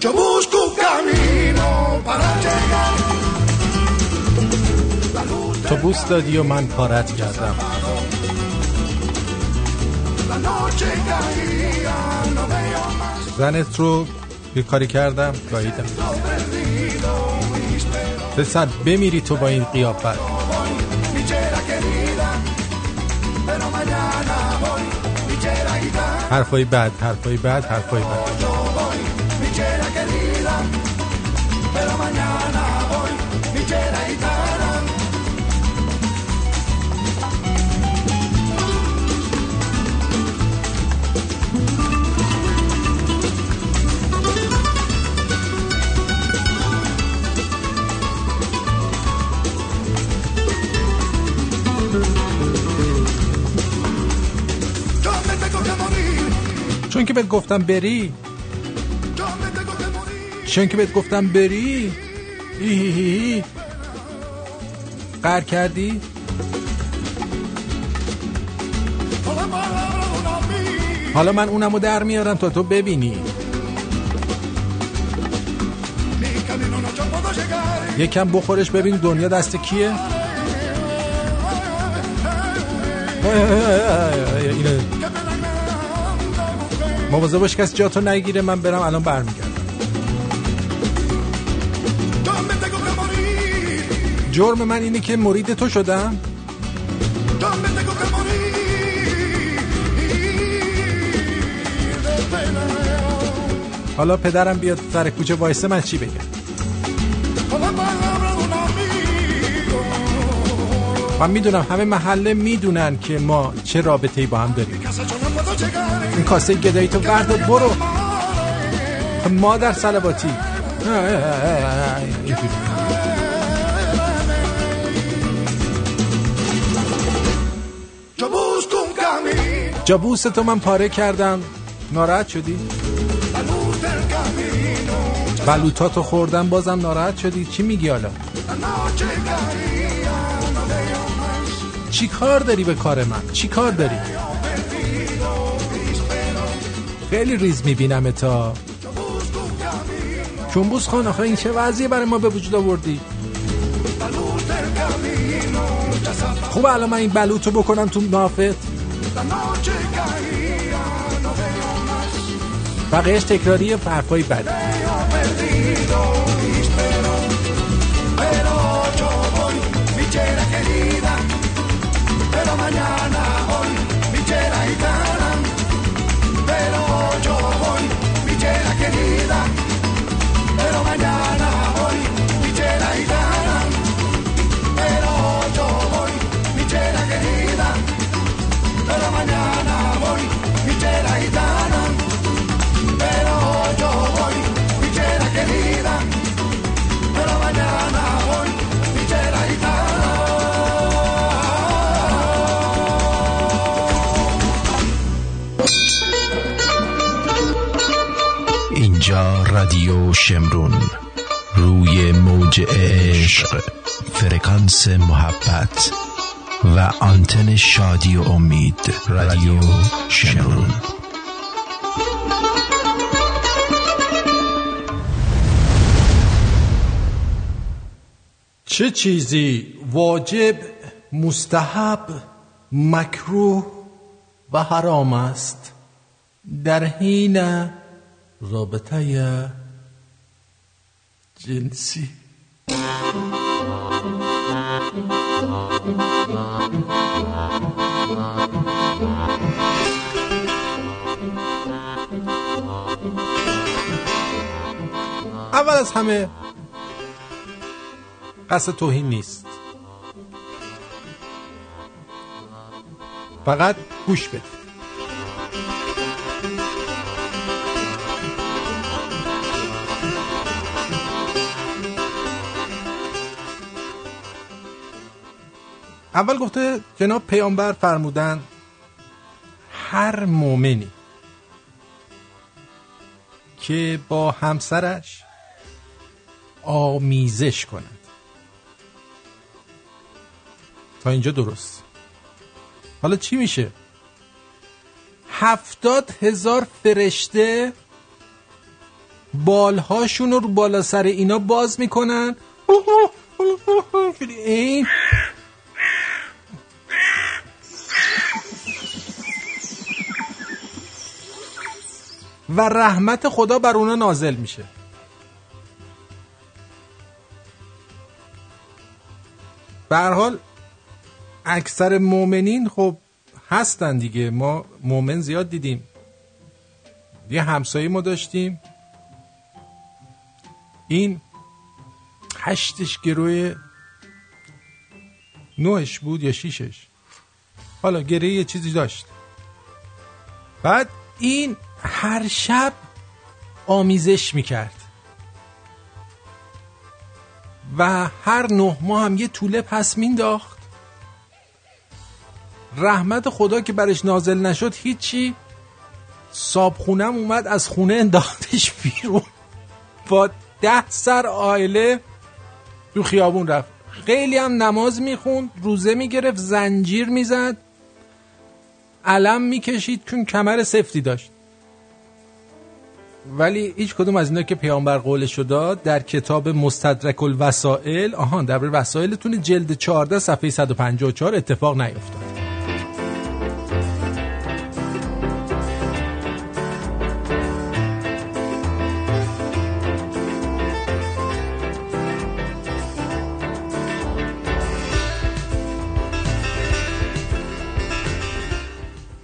Yo busco un camino para llegar.
تو بوست دادی و من پارت کردم
La.
زنت رو یه کاری کردم گاییدم. پسر بمیری تو با این قیافت. حرفای بد حرفای بد حرفای بد. چون که بهت گفتم بری. چون که بهت گفتم بری ای هی هی هی. قهر کردی. حالا من اونمو در میارم تا تو ببینی یکم بخورش ببین دنیا دست کیه مواظب باش کسی جاتو نگیره من برم الان برمیگردم. جرم من اینه که مرید تو شدم؟ حالا پدرم بیاد سر کوچه وایسه من چی بگم؟ من می‌دونم همه محله می‌دونن که ما چه رابطه ای با هم داریم. این کاسه گدایی تو بردار برو. مادر سلواتی. اینجوری. جابوس تو من پاره کردم. ناراحت شدی؟ بلوتاتو خوردم بازم ناراحت شدی. چی میگی حالا؟ چی کار داری به کار من؟ چی کار داری؟ خیلی ریز می‌بینم تا. کمبوز خان آخه این چه وضعیه برای ما به وجود آوردی؟ خوب الان من این بلوتو بکنم تو نافت بقیهش تکراری حرفای بده
Pero mañana voy, mi chera gitana. Pero yo voy, mi chera querida. Pero mañana voy, mi chera gitana.
رادیو شمرون روی موج عشق فرکانس محبت و آنتن شادی و امید رادیو شمرون.
چه چیزی واجب مستحب مکروه و حرام است؟ در حین رابطه جنسی. اول از همه قصد توهین نیست. فقط گوش بده اول گفته جناب پیامبر فرمودن هر مؤمنی که با همسرش آمیزش کند تا اینجا درست حالا چی میشه هفتاد هزار فرشته بالهاشون رو بالا سر اینا باز می‌کنن این و رحمت خدا بر اونا نازل میشه. به حال اکثر مؤمنین خب هستن دیگه. ما مؤمن زیاد دیدیم. یه همسایه ما داشتیم. این هشتش گروه نوش بود یا شیشش. حالا گره یه چیزی داشت. بعد این هر شب آمیزش می‌کرد. و هر نه ماه هم یه طوله پس مینداخت. رحمت خدا که برش نازل نشد هیچی. صابخونم اومد از خونه انداختش بیرون. با ده سر آیله تو خیابون رفت. خیلی هم نماز می‌خوند روزه می‌گرفت زنجیر می‌زد. علم می‌کشید چون کمر سفتی داشت. ولی هیچ کدوم از اینا که پیامبر قولش داد در کتاب مستدرک الوسائل آهان در وسائلتون جلد 14 صفحه 154 اتفاق نیفتاد.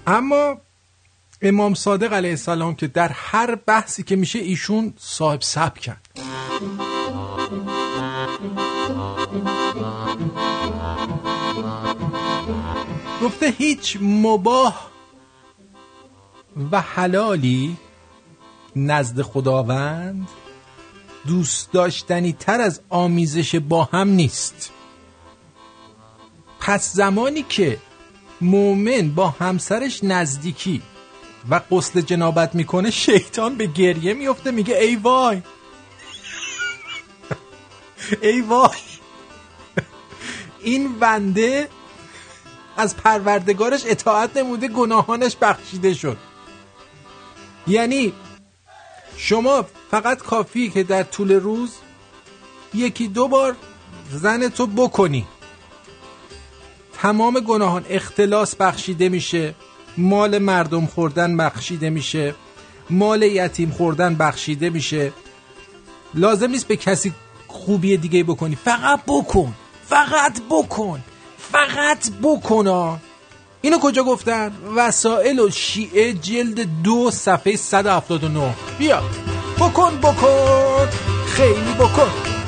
اما امام صادق علیه السلام که در هر بحثی که میشه ایشون صاحب سبکن گفته هیچ مباه و حلالی نزد خداوند دوست داشتنی تر از آمیزش با هم نیست. پس زمانی که مؤمن با همسرش نزدیکی و قسل جنابت می‌کنه شیطان به گریه میفته میگه ای وای. ای وای. این بنده از پروردگارش اطاعت نموده گناهانش بخشیده شد. یعنی شما فقط کافی که در طول روز یکی دو بار زن تو بکنی. تمام گناهان اختلاس بخشیده میشه. مال مردم خوردن بخشیده میشه مال یتیم خوردن بخشیده میشه. لازم نیست به کسی خوبی دیگه بکنی. فقط بکن فقط بکن فقط بکن ها. اینو کجا گفتن؟ وسائل و شیعه جلد دو صفحه 179 بیا. بکن بکن. خیلی بکن.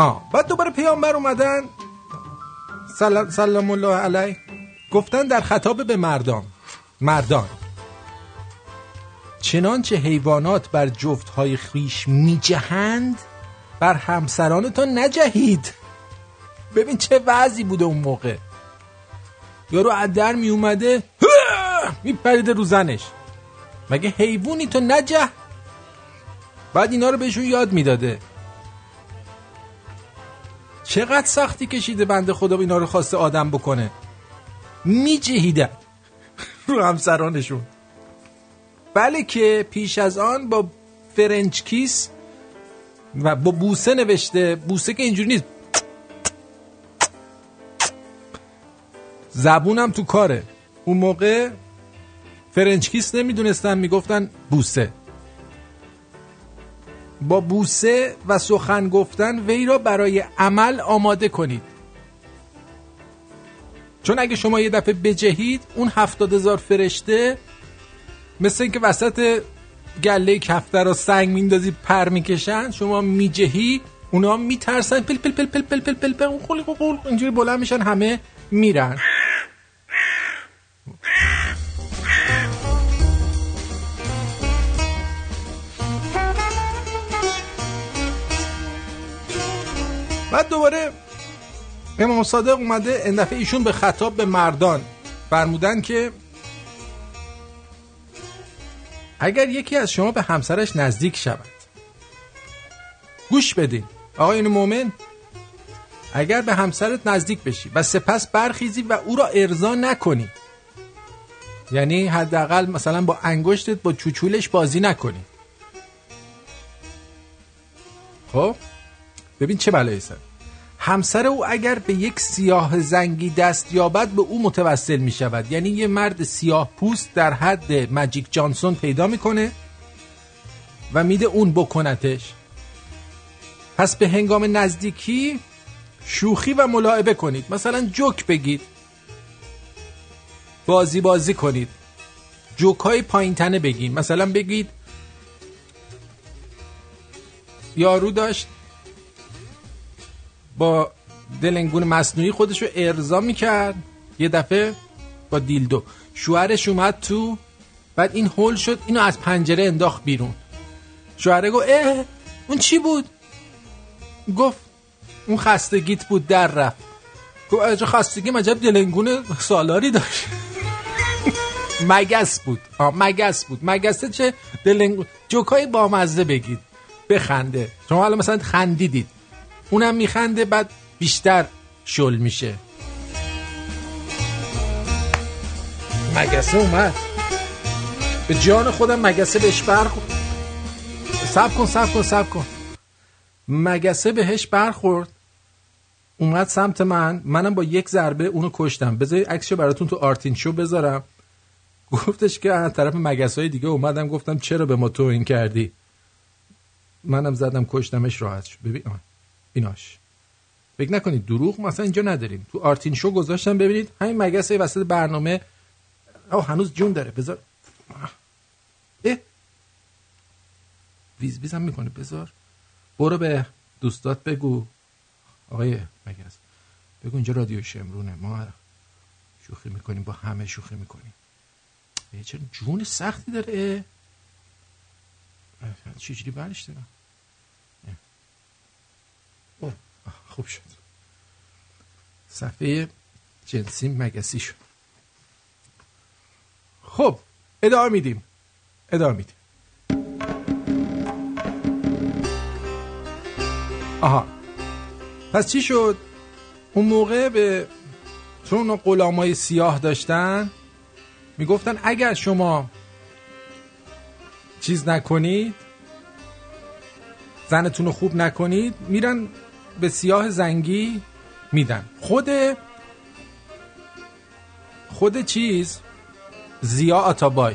آه. بعد دوباره پیامبر اومدن. سلام, سلام الله علیه. گفتن در خطاب به مردان. مردان. چنانچه حیوانات بر جفتهای خیش میجهند بر همسرانتان نجهید. ببین چه وضعی بوده اون موقع. یارو از در می اومده میپریده رو زنش. مگه حیوانی تو نجه؟ بعد اینا رو بهشون یاد می‌داده. چقدر سختی کشیده بنده خدا اینا رو خواسته آدم بکنه؟ میجهیدن رو همسرانشون. بله که پیش از آن با French kiss و با بوسه نوشته بوسه که اینجوری نیست. زبونم تو کاره. اون موقع French kiss نمی‌دونستن می‌گفتن بوسه. با بوسه و سخن گفتن وی را برای عمل آماده کنید. چون اگه شما یه دفعه بجهید اون هفتاد هزار فرشته مثل اینکه وسط گله کفتر رو سنگ میندازی پر می‌کشن شما میجهی اونا میترسن. پل پل پل پل پل پل پل پل خولی خولی اینجوری بلند میشن همه میرن. بعد دوباره امام صادق اومده این دفعه ایشون به خطاب به مردان فرمودن که اگر یکی از شما به همسرش نزدیک شود گوش بدین. آقایون مومن اگر به همسرت نزدیک بشی و سپس برخیزی و او را ارضا نکنی یعنی حداقل مثلا با انگشتت با چوچولش بازی نکنی. خب؟ ببین چه بلایی سر. همسر او اگر به یک سیاه زنگی دست یابد به او متوسل می شود یعنی یه مرد سیاه پوست در حد مجیک جانسون پیدا می‌کنه و میده اون بکنتش. پس به هنگام نزدیکی شوخی و ملاعبه کنید. مثلا جوک بگید. بازی بازی کنید. جوک های پایین تنه بگید مثلا بگید یارو داشت با دلنگون مصنوعی خودشو ارضا می‌کرد. یه دفعه با دیلدو. شوهرش اومد تو بعد این هول شد اینو از پنجره انداخت بیرون. شوهره گفت اه اون چی بود؟ گفت اون خستگیت بود در رفت. گفت اجا خستگی مجب دلنگون سالاری داشت. [LAUGHS] مگس بود. آه مگس بود. مگسه چه؟ دلنگ جوکای بامزه بگید. بخنده. شما حالا مثلا خندیدید. اونم میخنده بعد بیشتر شل میشه. مگسه اومد. به جان خودم مگسه بهش برخورد سب کن سب کن سب کن. مگسه بهش برخورد. اومد سمت من. منم با یک ضربه اونو کشتم. بذاری عکسشو براتون تو آرتین شو بذارم. گفتش که از طرف مگس های دیگه اومدم گفتم چرا به ما تو این کردی؟ منم زدم کشتمش راحت شد. ببین. ایناش. فکر نکنید دروغ مثلا اینجا نداریم. تو آرتین شو گذاشتم ببینید همین مگس وسط برنامه. او هنوز جون داره. بذار. اه. ویز ویزم می‌کنه. بذار. برو به دوستات بگو. آقای مگس بگو اینجا رادیو شمرونه. ما شوخی می‌کنیم با همه شوخی می‌کنیم. چرا جون سختی داره؟ چجوری برش دارم اه. اوه، آه، خوب شد. صفحه جنسی مگسی شد. خب ادامه میدیم. ادامه میدیم. آها. پس چی شد؟ اون موقع به چون غلامای سیاه داشتن می‌گفتن اگر شما چیز نکنید زنتون رو خوب نکنید میرن به سیاه زنگی میدن. خود خود چیز؟ زیا آتابای.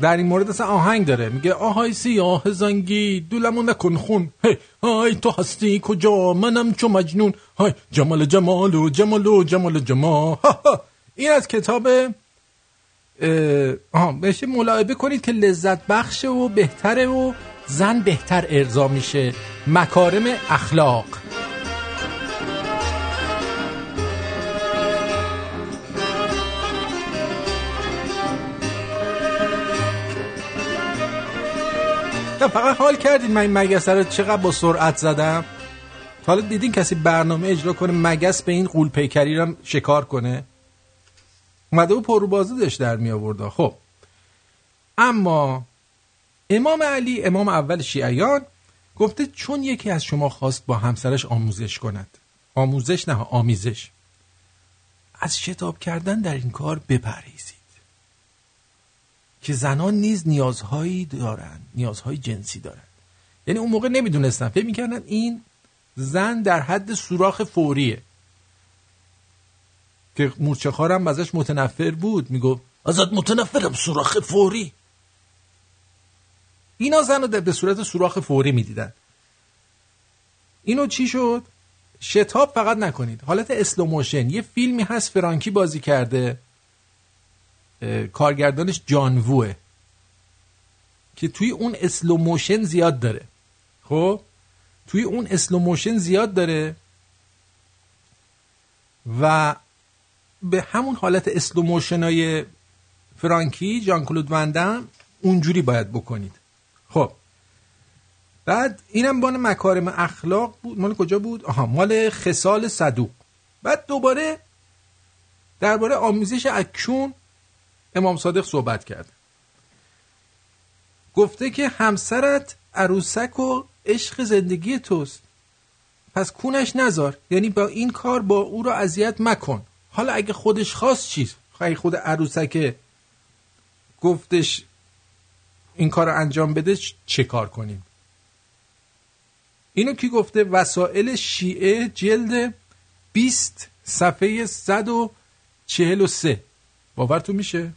در این مورد اصلا آهنگ داره. میگه آهای سیاه زنگی دولمون نکن خون. هی های تو هستی؟ کجا؟ منم چو مجنون. های جمال جمال و جمال و جمال جمال ها ها. این از کتاب آها بهش ملاحظه کنید که لذت بخشه و بهتره و زن بهتر ارضا میشه. مکارم اخلاق. فقط حال کردین من این مگس رو چقدر با سرعت زدم؟ حالا دیدین کسی برنامه اجرا کنه مگس به این قول پیکری رو شکار کنه؟ اومده و پروبازی داشت در می آورده خب. اما امام علی امام اول شیعیان گفته چون یکی از شما خواست با همسرش آموزش کند. آموزش نه آمیزش. از شتاب کردن در این کار بپرهیزید. که زنان نیز نیازهایی دارند نیازهای جنسی دارند. یعنی اون موقع نمی‌دونستن فکر می‌کردن این زن در حد سوراخ فوریه. که مورچه خارم ازش متنفر بود می‌گفت ازت متنفرم سوراخ فوری. اینا زن رو به صورت سوراخ فوری می‌دیدن. اینو چی شد؟ شتاب فقط نکنید. حالت slow motion یه فیلمی هست فرانکی بازی کرده. کارگردانش جان ووه. که توی اون slow motion زیاد داره. خب؟ توی اون slow motion زیاد داره. و به همون حالت slow motion های فرانکی ژان کلود ون دام اونجوری باید بکنید. خب. بعد اینم باب مکارم اخلاق بود. مال کجا بود؟ آها مال خصال صدوق. بعد دوباره درباره آموزش اکشون امام صادق صحبت کرد. گفته که همسرت عروسک و عشق زندگی توست. پس کونش نزار یعنی با این کار با او را اذیت مکن. حالا اگه خودش خواست چیز؟ اگه خود عروسک گفتش این کار رو انجام بده چه کار کنیم؟ اینو کی گفته؟ وسائل شیعه جلد 20 صفحه 143 باورتون میشه؟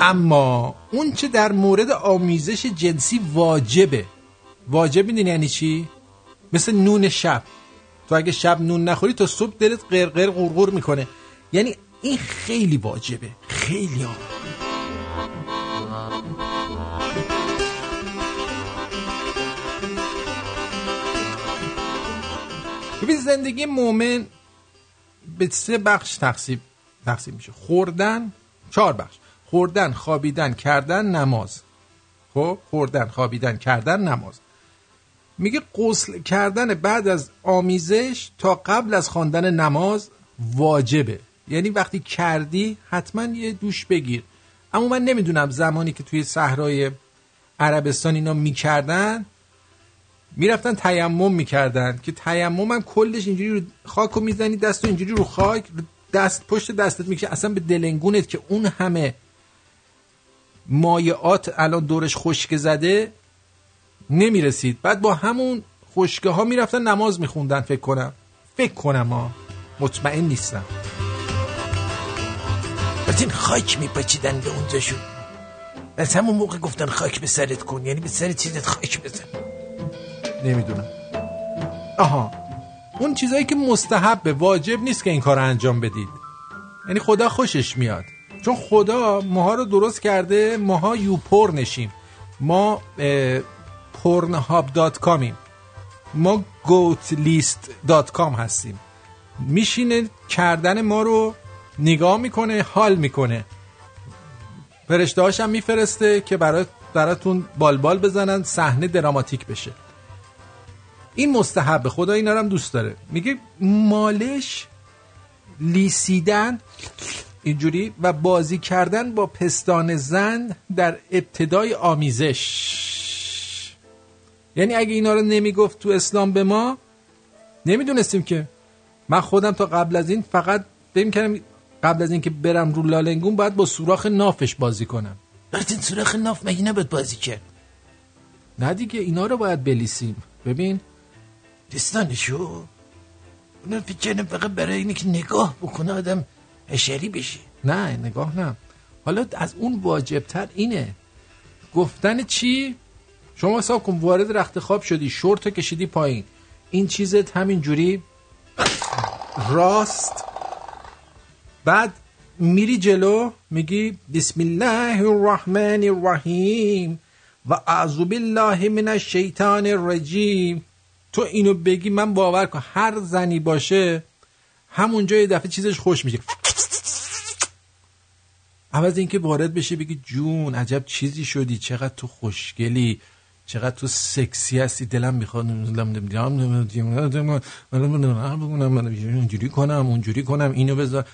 اما اون چه در مورد آمیزش جنسی واجبه. واجب می‌دونی یعنی چی؟ مثل نون شب. تو اگه شب نون نخوری تا صبح دلت قرقر قرقر می‌کنه. یعنی این خیلی واجبه. خیلی ها. ببین زندگی مؤمن به سه بخش تقسیم تقسیم میشه. خوردن چهار بخش. خوردن خوابیدن کردن نماز. خب؟ خوردن خوابیدن کردن نماز. میگه غسل کردن بعد از آمیزش تا قبل از خواندن نماز واجبه. یعنی وقتی کردی حتما یه دوش بگیر. اما من نمی‌دونم زمانی که توی صحرای عربستان اینا می‌کردن می‌رفتن تیمم می‌کردن که تیمم هم کلش اینجوری رو خاک رو می‌زنی دست اینجوری رو خاک دست پشت دستت می‌کشه اصلا به دلنگونت که اون همه مایعات الان دورش خشک زده نمی‌رسید. بعد با همون خشکه ها می‌رفتن نماز میخوندن فکر کنم. فکر کنم ها مطمئن نیستم.
این خاک میپاچیدن به اونجاشون. از همون موقع گفتن خاک به سرت کن یعنی به سر چیزت خاک بزن.
نمی‌دونم. آها. اون چیزایی که مستحبه واجب نیست که این کار انجام بدید. یعنی خدا خوشش میاد. چون خدا ماها رو درست کرده ماها یوپور نشیم. ما پورنهاب دات کامیم ما گوت لیست دات کام هستیم. میشینه کردن ما رو نگاه می‌کنه حال می‌کنه. فرشته هم میفرسته که برای براتون بالبال بزنن صحنه دراماتیک بشه. این مستحب خدا اینا هم دوست داره. میگه مالش لیسیدن اینجوری و بازی کردن با پستان زن در ابتدای آمیزش. یعنی اگه اینا رو نمی‌گفت تو اسلام به ما نمی‌دونستیم که. من خودم تا قبل از این فقط فکر کردم قبل از اینکه برم رو لالنگون باید با سوراخ نافش بازی کنم.
این سوراخ ناف مگه نباید بازی کرد؟
نه دیگه اینا رو باید بلیسیم. ببین.
دستانشو اونو فکر کردم فقط برای اینه که نگاه بکنه آدم حشری بشه.
نه نگاه نه. حالا از اون واجبتر اینه. گفتن چی؟ شما حساب کن وارد رخت خواب شدی شورت کشیدی پایین. این چیزت همین جوری راست. بعد میری جلو میگی بسم الله الرحمن الرحیم و اعوذ بالله من الشیطان الرجیم تو اینو بگی من باور کن هر زنی باشه همونجا یه دفعه چیزش خوش میشه. عوض اینکه وارد بشه بگی جون عجب چیزی شدی چقدر تو خوشگلی چقدر تو سکسی هستی دلم می‌خواد اینجوری کنم اونجوری کنم اینو بذار.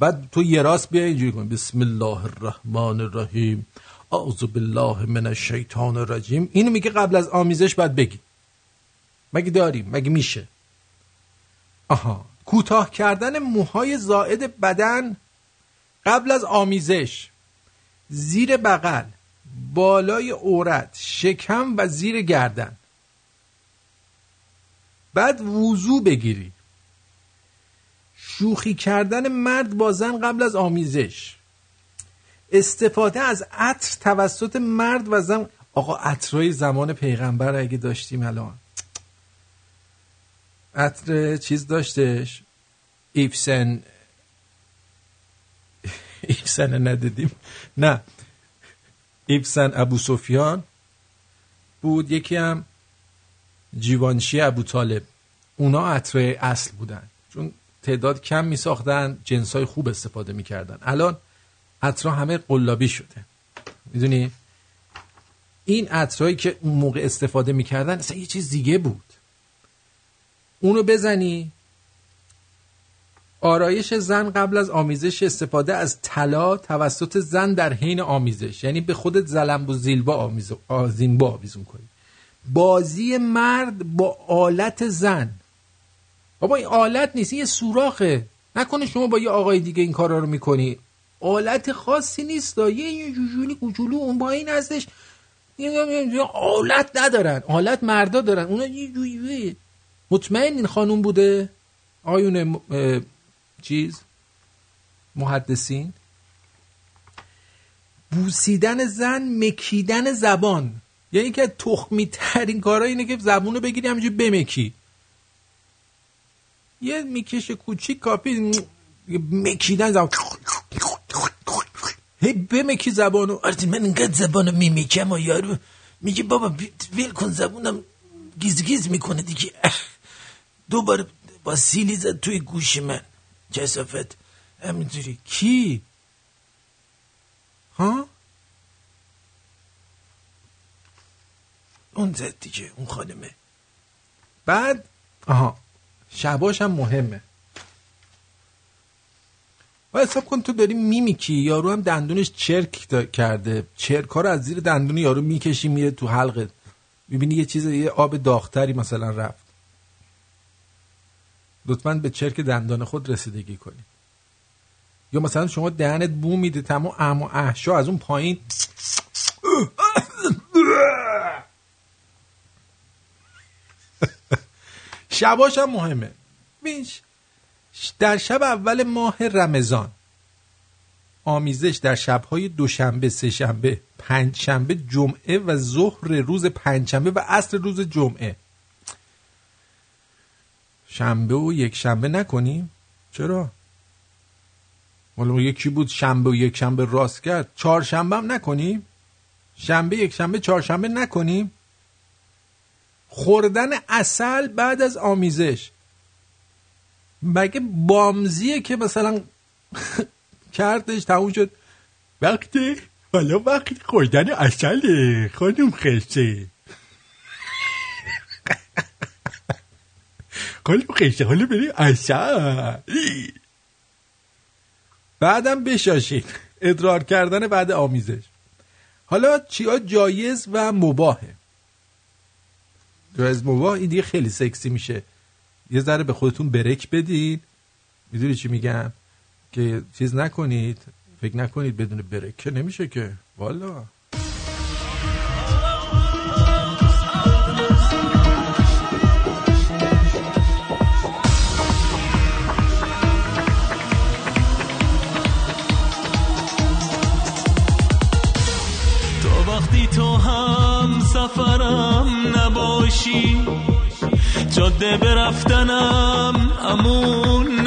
بعد تو یه راست بیا اینجوری کن. بسم الله الرحمن الرحیم. اعوذ بالله من الشیطان الرجیم. اینو میگه قبل از آمیزش باید بگی. مگه داریم؟ مگه میشه؟ آها. کوتاه کردن موهای زائد بدن قبل از آمیزش. زیر بغل بالای عورت شکم و زیر گردن. بعد وضو بگیری. شوخی کردن مرد با زن قبل از آمیزش. استفاده از عطر توسط مرد و زن. آقا عطرهای زمان پیغمبر اگه داشتیم الان. عطر چیز داشتش؟ ایپسن. ایپسن ندیدیم. نه. ایپسن ابو سفیان بود. یکی هم جیوانشی ابو طالب. اونا عطر اصل بودن. چون تعداد کم می ساختن جنس های خوب استفاده می کردن الان عطرها همه قلابی شده. می‌دونی؟ این عطرهایی که اون موقع استفاده می‌کردن اصلا یه چیز دیگه بود. اونو بزنی. آرایش زن قبل از آمیزش استفاده از طلا توسط زن در حین آمیزش. یعنی به خودت زلمب و زیلبا آمیز آزینبا آویزون کنی. بازی مرد با آلت زن. بابا این آلت نیست یه سوراخه. نکنه شما با یه آقای دیگه این کارا رو می‌کنی. آلت خاصی نیست یه جوجونی کوچولو اون با این هستش. آلت ندارن. آلت مردا دارن. اونا یه جوجوی مطمئن این خانوم بوده؟ آیون چیز؟ محدثین؟ بوسیدن زن مکیدن زبان. یعنی که تخمی ترین کارا اینه که زبون رو بگیری همینجور بمکی. یه میکش کوچیک کافی مکیدن زبان. هی بمکی زبانو
آرتی من اینقدر زبانو میمیکم و یارو میگه بابا ویل کن زبونم گیز می‌کنه دیگه. دوباره با سیلی زد توی گوش من. کسافت همینجوری.
کی؟ ها؟
اون زد دیگه اون خانمه.
بعد؟ آها. شباش هم مهمه. و حساب کن تو داری میمیکی یارو هم دندونش چرک کرده. چرک ها رو از زیر دندون یارو می‌کشی میره تو حلقت می‌بینی یه چیز یه آب داغتری مثلا رفت. لطفا به چرک دندان خود رسیدگی کنی. یا مثلا شما دهنت بو میده تمام اما احشا از اون پایین. شباش هم مهمه. بینش در شب اول ماه رمضان. آمیزش در شبهای دوشنبه سهشنبه پنجشنبه جمعه و ظهر روز پنجشنبه و عصر روز جمعه. شنبه و یک شنبه نکنیم؟ چرا؟ حالا یکی بود شنبه و یک شنبه راست کرد چهارشنبه هم نکنیم؟ شنبه یک شنبه چهارشنبه نکنیم؟ خوردن اصل بعد از آمیزش. مگه بامزیه که مثلا [LAUGHS] کردش تموم شد؟ وقتی حالا وقتی خوردن اصله خانم خسته [LAUGHS] خانم خسته حالا بریم اصل بعدم بشاشید ادرار کردن بعد آمیزش. حالا چیا جایز و مباهه. مباه این دیگه خیلی سکسی میشه. یه ذره به خودتون برک بدین. می‌دونی چی میگم؟ که چیز نکنید فکر نکنید بدون برک که نمیشه که. والا.
جاده برفتنم امون.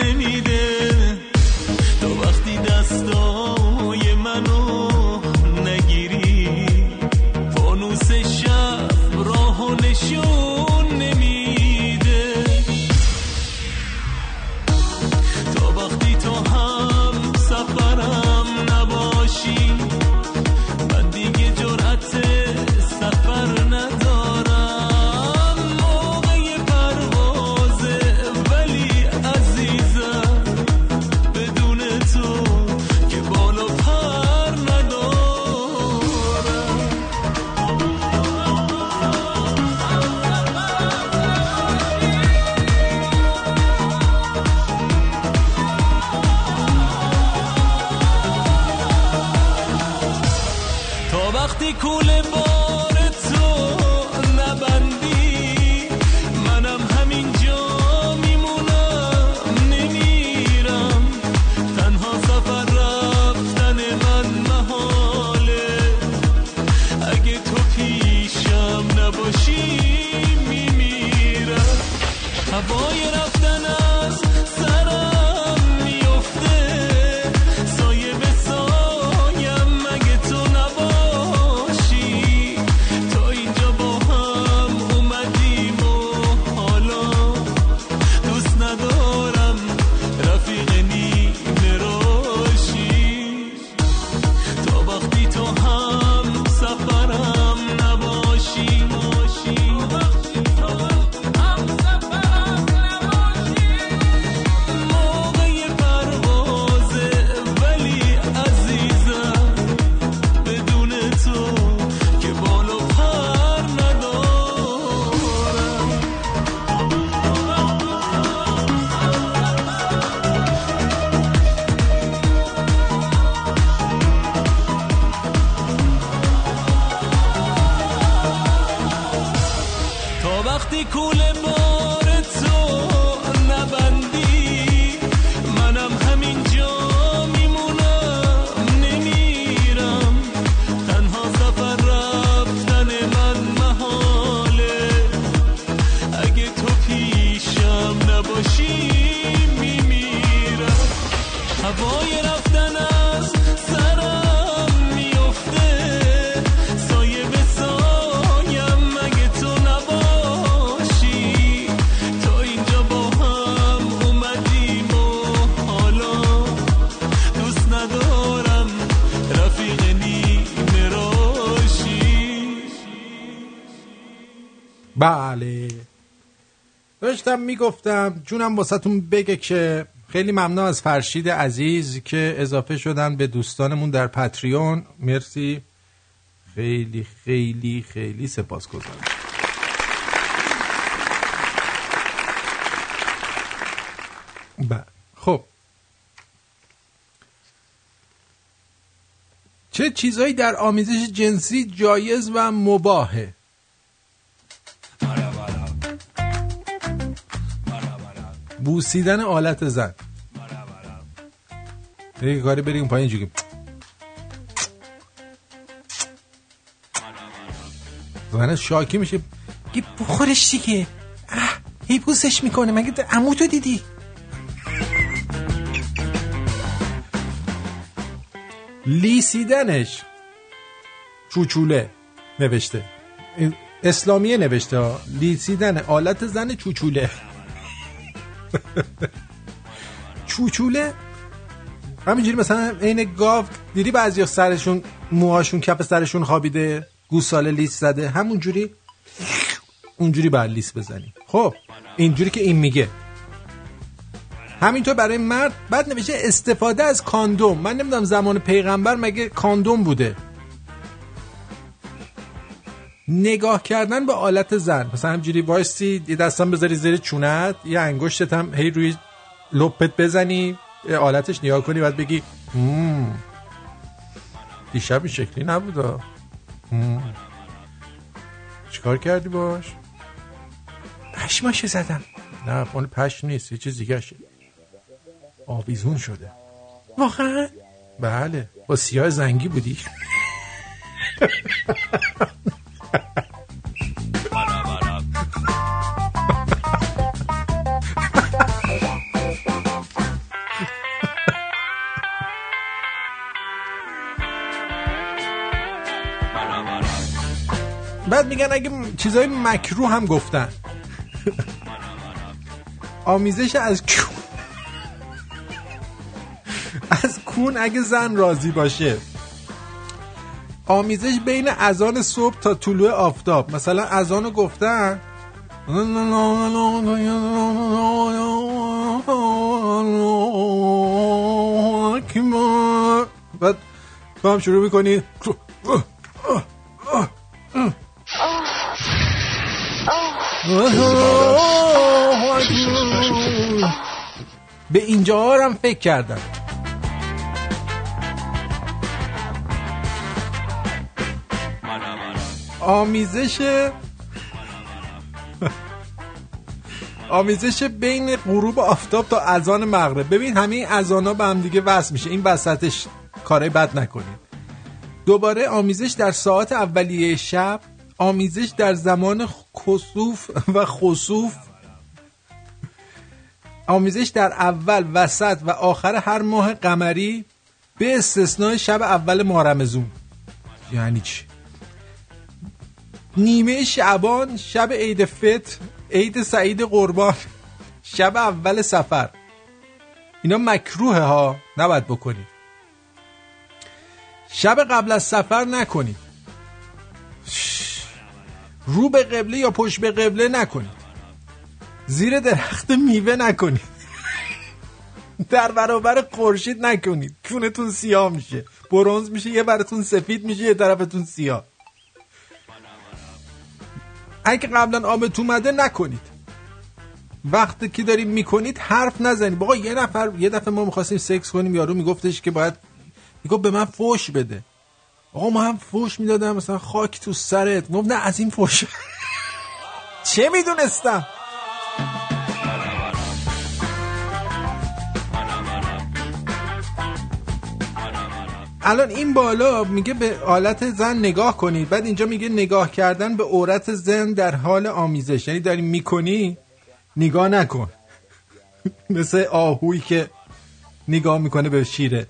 تا وقتی
می‌گفتم جونم واسهتون بگه که خیلی ممنون از فرشید عزیز که اضافه شدن به دوستانمون در پتریون مرسی. خیلی خیلی خیلی سپاس گذارم خب. چه چیزهایی در آمیزش جنسی جایز و مباهه؟ بوسیدن آلت زن. یه کاری بریم پایین اینجوری زن شاکی میشه. گی بخورش دیگه. اه، هی بوسش می‌کنه. مگه عمو تو دیدی؟ لیسیدنش. چوچوله نوشته. اسلامیه نوشته. لیسیدن آلت زن چوچوله. چوچوله؟ همینجوری مثلا عین گاو دیدی بعضی سرشون موهاشون کف سرشون خوابیده گوساله لیس زده همونجوری اونجوری بر لیس بزنی. خب اینجوری که این میگه. همینطور برای مرد بعد نوشته استفاده از کاندوم. من نمی‌دونم زمان پیغمبر مگه کاندوم بوده. نگاه کردن به آلت زن. مثلا همجوری وایسی یه دستم بذاری زیر چونت یه انگشتت هم هی روی لپت بزنی آلتش نگاه کنی بعد بگی مم. دیشب این شکلی نبودا مم. چیکار کردی باش؟ پشماشو زدم. نه مال پشم نیست یه چیز دیگه شه آویزون شده. واقعا؟ بله با سیاه زنگی بودی. [LAUGHS] میگن اگه چیزای مکرو هم گفتن. آمیزش از کون. از کون اگه زن راضی باشه. آمیزش بین اذان صبح تا طلوع آفتاب. مثلا اذانو گفتن. بعد تو هم شروع می‌کنی. به اینجا هم فکر کردم. آمیزش [LAUGHS] آمیزش بین غروب آفتاب تا اذان مغرب. ببین همه این اذانا به هم دیگه وصل میشه. این وسطش کارهای بد نکنید. دوباره آمیزش در ساعت اولیه شب آمیزش در زمان کسوف و خسوف آمیزش در اول وسط و آخر هر ماه قمری به استثنای شب اول ماه رمزون یعنی چی؟ نیمه شعبان شب عید فطر عید سعید قربان شب اول سفر. اینا مکروه ها نباید بکنید. شب قبل از سفر نکنید. رو به قبله یا پشت به قبله نکنید. زیر درخت میوه نکنید. در برابر خورشید نکنید. کونتون سیاه میشه. برونز میشه یه براتون سفید میشه یه طرفتون سیاه. اگه قبلا آبت اومده نکنید. وقتی که داریم می‌کنید حرف نزنید. بابا یه نفر یه دفعه ما می‌خواستیم سکس کنیم یارو میگفتش که باید می‌گفت به من فوش بده. آقا ما هم فوش می‌دادم مثلا خاک تو سرت. گفت نه از این فوش. [LAUGHS] چه می‌دونستم؟ الان این بالا میگه به آلت زن نگاه کنید. بعد اینجا میگه نگاه کردن به عورت زن در حال آمیزش. یعنی داری می‌کنی نگاه نکن. [LAUGHS] مثل آهویی که نگاه می‌کنه به شیره.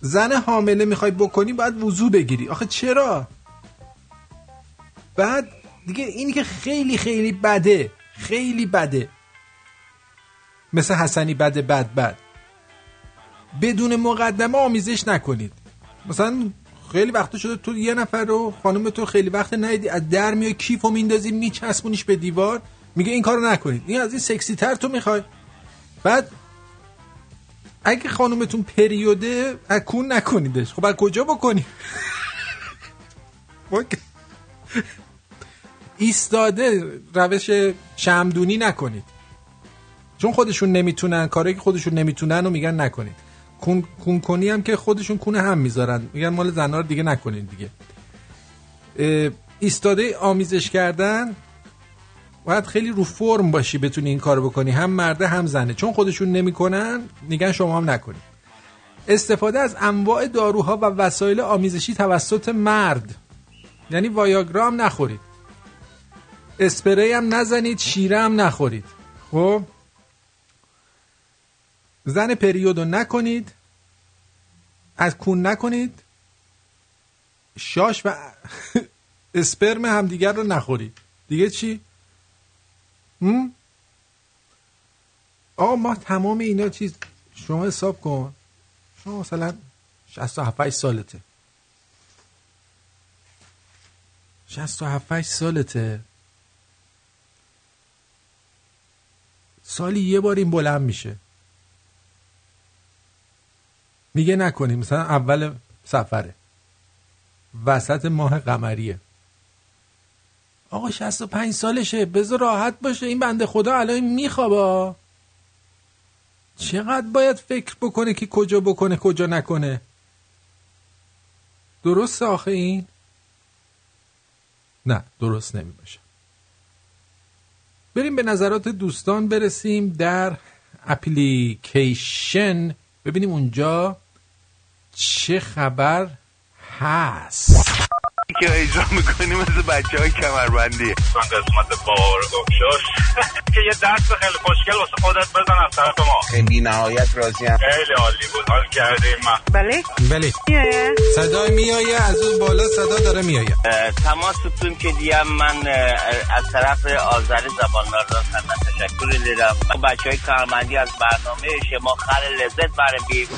زن حامله می‌خوای بکنی باید وضو بگیری. آخه چرا؟ بعد دیگه اینی که خیلی خیلی بده خیلی بده. مثل حسنی بده بد بد. بدون مقدمه آمیزش نکنید. مثلا خیلی وقت شده تو یه نفر رو خانم تو خیلی وقت ندیدی از در میای کیف و میندازی میچسبونیش به دیوار میگه این کارو نکنید. این از این سکسی تر تو می‌خوای. بعد اگه خانومتون پریوده اکون نکنیدش. خب از کجا بکنی؟ [LAUGHS] ایستاده روش شمدونی نکنید. چون خودشون نمی‌تونن کاری که خودشون نمی‌تونن و میگن نکنید. کون, کون کنی هم که خودشون کونه هم می‌ذارن. میگن مال زنها رو دیگه نکنید دیگه. ایستاده آمیزش کردن باید خیلی رو فرم باشی بتونی این کار بکنی. هم مرده هم زنه. چون خودشون نمی‌کنن میگن شما هم نکنید. استفاده از انواع داروها و وسایل آمیزشی توسط مرد. یعنی وایاگرا هم نخورید. اسپری هم نزنید شیره هم نخورید. خب؟ زن پریودو نکنید. از کون نکنید. شاش و [LAUGHS] اسپرم همدیگر رو نخورید. دیگه چی؟ هم؟ آقا ما تمام اینا چیز شما حساب کن. شما مثلا 67 سالته. 67 سالته. سالی یه بار این بلند میشه. میگه نکنیم مثلا اول سفره. وسط ماه قمریه. آقا 65 سالشه بذار راحت باشه این بنده خدا الان میخوابه. چقدر باید فکر بکنه که کجا بکنه کجا نکنه؟ درست آخه این؟ نه درست نمی باشه بریم به نظرات دوستان برسیم در اپلیکیشن. ببینیم اونجا چه خبر هست.
که اجرا می‌کنی مثل بچه های کمربندی.
من قسمت بار گمشاش. که یه دست خیلی خوشگل واسه خودت بزن از طرف ما.
خیلی نهایت راضی هم
خیلی عالی بود. حال کردیم. من.
بله؟
بله. صدای میایه از اون بالا صدا داره میایه
تماستون که دیم من از طرف آذر زباندار خدمت تشکر دارم بچه های کارمندی از برنامه شما خر لذت برمی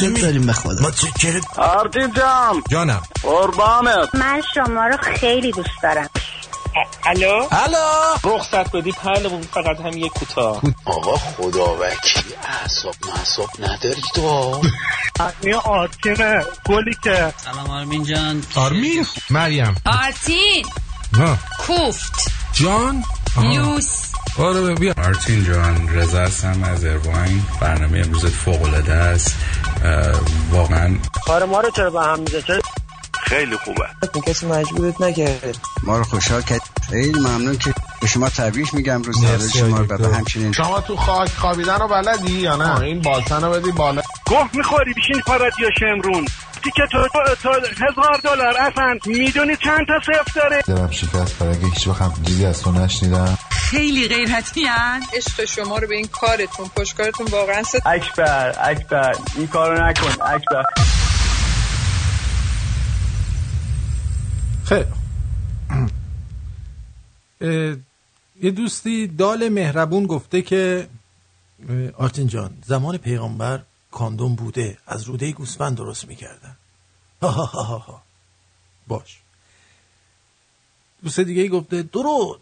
چه داریم به خدا. ما چه
آرتین جان.
جانم.
قربانت.
من شما رو خیلی دوست دارم.
الو؟
الو؟
رخصت بدی پهلمون فقط هم یک کوتاه
آقا خدا وکیلی اعصاب معصاب نداری تو؟
می آرتینه گلی که.
سلام آرمین جان.
آرمین مریم.
آرتین.
ها.
کوفت.
جان.
لوس
آره بیا.
آرتین جان رضا هستم از ارواین برنامه امروزت فوق العاده است واقعا
کار ما رو چرا به هم میزه
خیلی خوبه.
کسی مجبورت نکرده.
ما رو خوشحال کرد. خیلی ممنون که به شما تبریک میگم روز تولد شما رو به همچنین.
شما تو خاک خوابیدن رو بلدی یا نه؟ این باسن رو بدی بالا.
گفت می‌خوری بشین پارادیا شمرون تیکه تو, تو, تو هزار دلار اصلا می‌دونی چند تا صفر داره؟
دلم شکست برای اینکه هیچ وقت همچین از تو نشنیدم.
خیلی غیرتی هن
عشق شما رو به این کارتون پشتکارتون واقعا ست
اکبر اکبر این کارو نکن اکبر.
خیلی [CLEARS THROAT] یه دوستی دال مهربون گفته که آرتین جان زمان پیغمبر کاندوم بوده از روده گوسفند درست می‌کردن. [LAUGHS] باش. دوست دیگه گفته درود.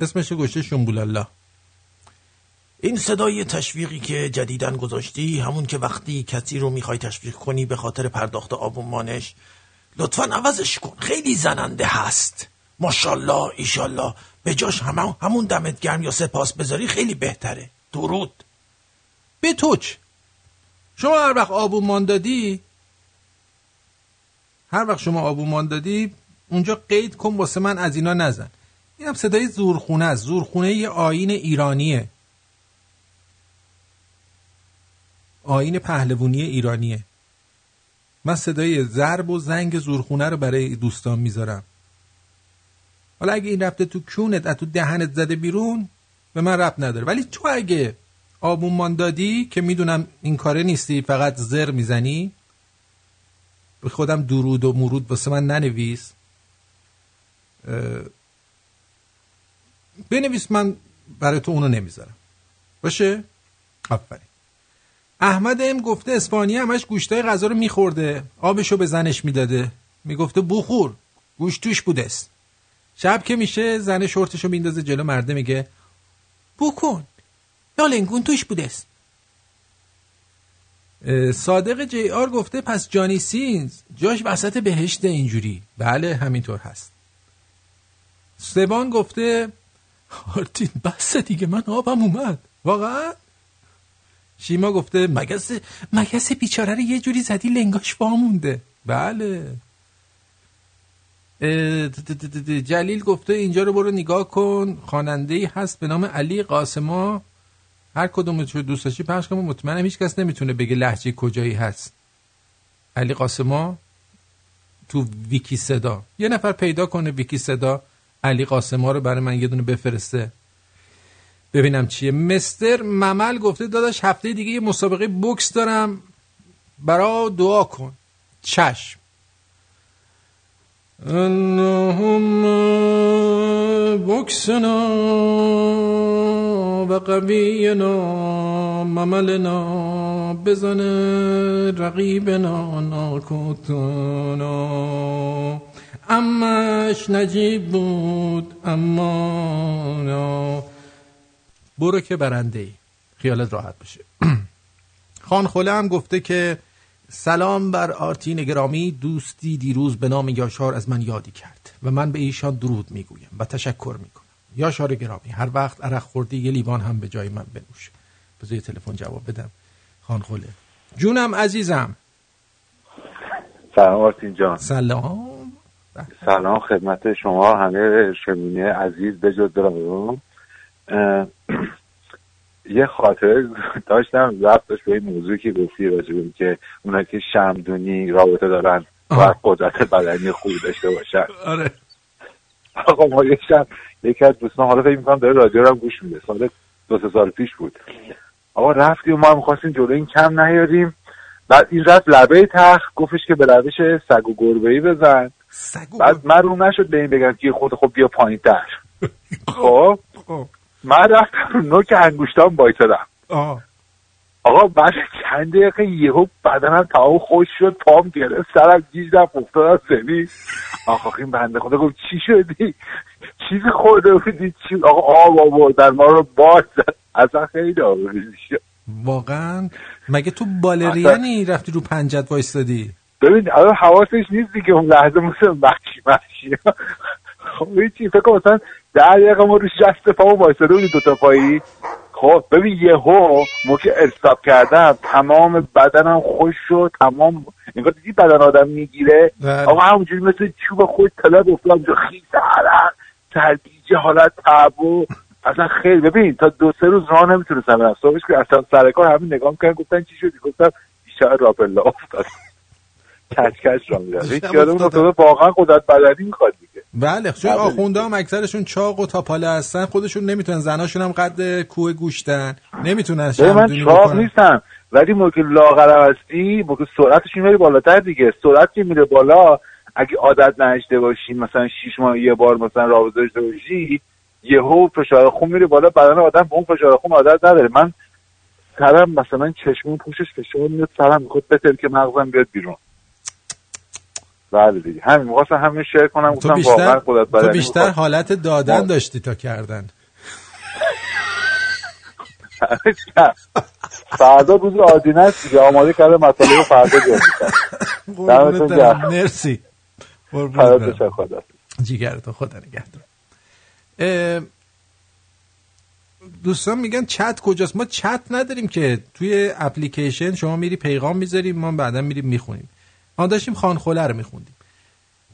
اسمش گوشه شنبولالا این صدای تشویقی که جدیدن گذاشتی همون که وقتی کسی رو می‌خوای تشویق کنی به خاطر پرداخت آبونمانش لطفا عوضش کن. خیلی زننده هست. ماشالله ایشالله به جاش همون همون دمت گرم یا سپاس بذاری خیلی بهتره. درود. به توچ شما هر وقت آبونمان دادی هر وقت شما آبونمان دادی اونجا قید کن واسه من از اینا نزن. اینم صدای زورخونه است. زورخونه یه آین ایرانیه. آین پهلوونی ایرانیه. من صدای ضرب و زنگ زورخونه رو برای دوستان می‌ذارم. حالا اگه این رفته تو کونت از تو دهنت زده بیرون به من رب نداره. ولی تو اگه آبونمان دادی که می‌دونم این کاره نیستی فقط زر می‌زنی به خودم درود و مرود واسه من ننویس. بنویس من برای تو اونو نمی‌ذارم. باشه؟ آفرین. احمد ام گفته اسپانیا همش گوشتای غذا رو میخورده. آبشو به زنش می‌داده. می‌گفته بخور. گوش توش بوده است. شب که میشه زن شورتشو میندازه جلو. مرده میگه بکن. یا لنگون توش بودست صادق جی آر گفته پس جانی سینز جاش وسط بهشت اینجوری. بله همینطور هست. سبان گفته آرتین بس دیگه من آبم اومد. واقعا؟ شیما گفته مگس مگس بیچاره رو یه جوری زدی لنگاش بله. ت- ت- ت- جلیل گفته اینجا رو برو نگاه کن. خواننده هست به نام علی قاسما. هر کدومش رو دوست داشتی پخش کن. مطمئنم هیچ کس نمی‌تونه بگه لحجه کجایی هست. علی قاسما تو ویکی صدا. یه نفر پیدا کنه ویکی صدا. علی قاسما رو برای من یه دونه بفرسته. ببینم چیه. مستر ممل گفته داداش هفته دیگه یه مسابقه بوکس دارم. برا دعا کن. چشم. اللهم بوکسنا و قوینا مملنا بزن رقیبنا ناکوتنا. امش نجیب بود اما. برو که برنده ای. خیالت راحت باشه. [CLEARS THROAT] خان خوله هم گفته که سلام بر آرتین گرامی دوستی دیروز به نام یاشار از من یادی کرد و من به ایشان درود می‌گویم و تشکر می‌کنم. یاشار گرامی هر وقت عرق خوردی یه لیوان هم به جای من بنوش. بذار تلفن جواب بدم. خان خوله. جونم عزیزم.
سلام آرتین جان.
سلام.
سلام خدمت شما همه شمینی عزیز به جز دارم. یه خاطره داشتم رفت داشت به این موضوعی که گفتی راجع به این که اونایی که شمدونی رابطه دارن و قدرت بدنی خوبی داشته باشن.
آره.
آقا ما یه شب یکی از دوستان حالا فکر می‌کنم داره رادیو رو هم گوش میده سال دو سه سال پیش بود. آقا رفتیم و ما هم می‌خواستیم جلو این کم نیاریم. بعد این رفت لبه تخت گفتش که به روش سگ و گربه ای بزن بعد من رو نشد به این بگم که خود خب بیا پایین تر. [LAUGHS] خب. من رفتم رو نوک انگوشتام بایستدم.
آه.
آقا بعد چند دقیقه یهو بدنم تمام خوش شد پام گرفت سرم گیج رفت افتادم زمین آقا این بنده خدا گفت چی شدی؟ چیزی خورده بودی؟ چی؟ آقا آب آوردن ما رو باز زد. اصلا خیلی آبروریزی شد
واقعا؟ مگه تو بالرینی رفتی رو پنجت وایستادی؟
ببین الان حواسش نیست دیگه اون لحظه مثل مخشی مخشی خب هیچی فکر کنم مثلا ده دقیقه ما رو شست پامو وایستاده بودی دوتا پایی. خب ببین یهو موقع استاپ کردم تمام بدنم خوش شد تمام انگار دیدی بدن آدم می‌گیره؟
بله.
آقا همونجوری مثل چوب خود طلب افتادم جو خیز عرق سرگیجه حالت تعب و اصلا خیلی ببین تا دو سه روز راه نمی‌تونستم برم صبحش که اصلا سر کار همین نگاه می‌کردن گفتن چی شدی؟ گفتم بیشتر راپلا افتاد. کچ کچ را میرم واقعا قدرت بدنی می‌خواد دیگه.
بله چون
بله.
آخونده هم اکثرشون چاق و تاپاله هستن. خودشون نمی‌تونن زناشون هم قد کوه گوشتن. نمی‌تونن
من چاق نیستم ولی موقع لاغرم هستی موقع سرعتش می‌بری بالاتر دیگه. سرعت که میره بالا اگه عادت نداشته باشی مثلا شیش ماه یه بار مثلا رابطه داشته باشی یهو فشار خون میره بالا. بدن آدم به اون فشار خون عادت نداره. من سرم مثلا چشمون پوشش فشار میاد سرم می‌خواد بتر که مغزم بیاد بیرون. بله دیگه. همین می‌خواستم همین شیر کنم
تو
گفتم
بیشتر
واقعا قدرت
تو بیشتر
می‌خواد.
حالت دادن
ما-
داشتی تا کردن. [LAUGHS]
فردا روز آدینه است دیگه. آماده کرده رو فردا [LAUGHS]
برم.
گرم.
مرسی. قربونت برم.
تشکر. خدا
نگهدار. دوستان میگن چت کجاست؟ ما چت نداریم که. توی اپلیکیشن شما میری پیغام می‌ذاریم ما بعدا میریم می‌خونیم. ما داشتیم خانخوله رو میخوندیم.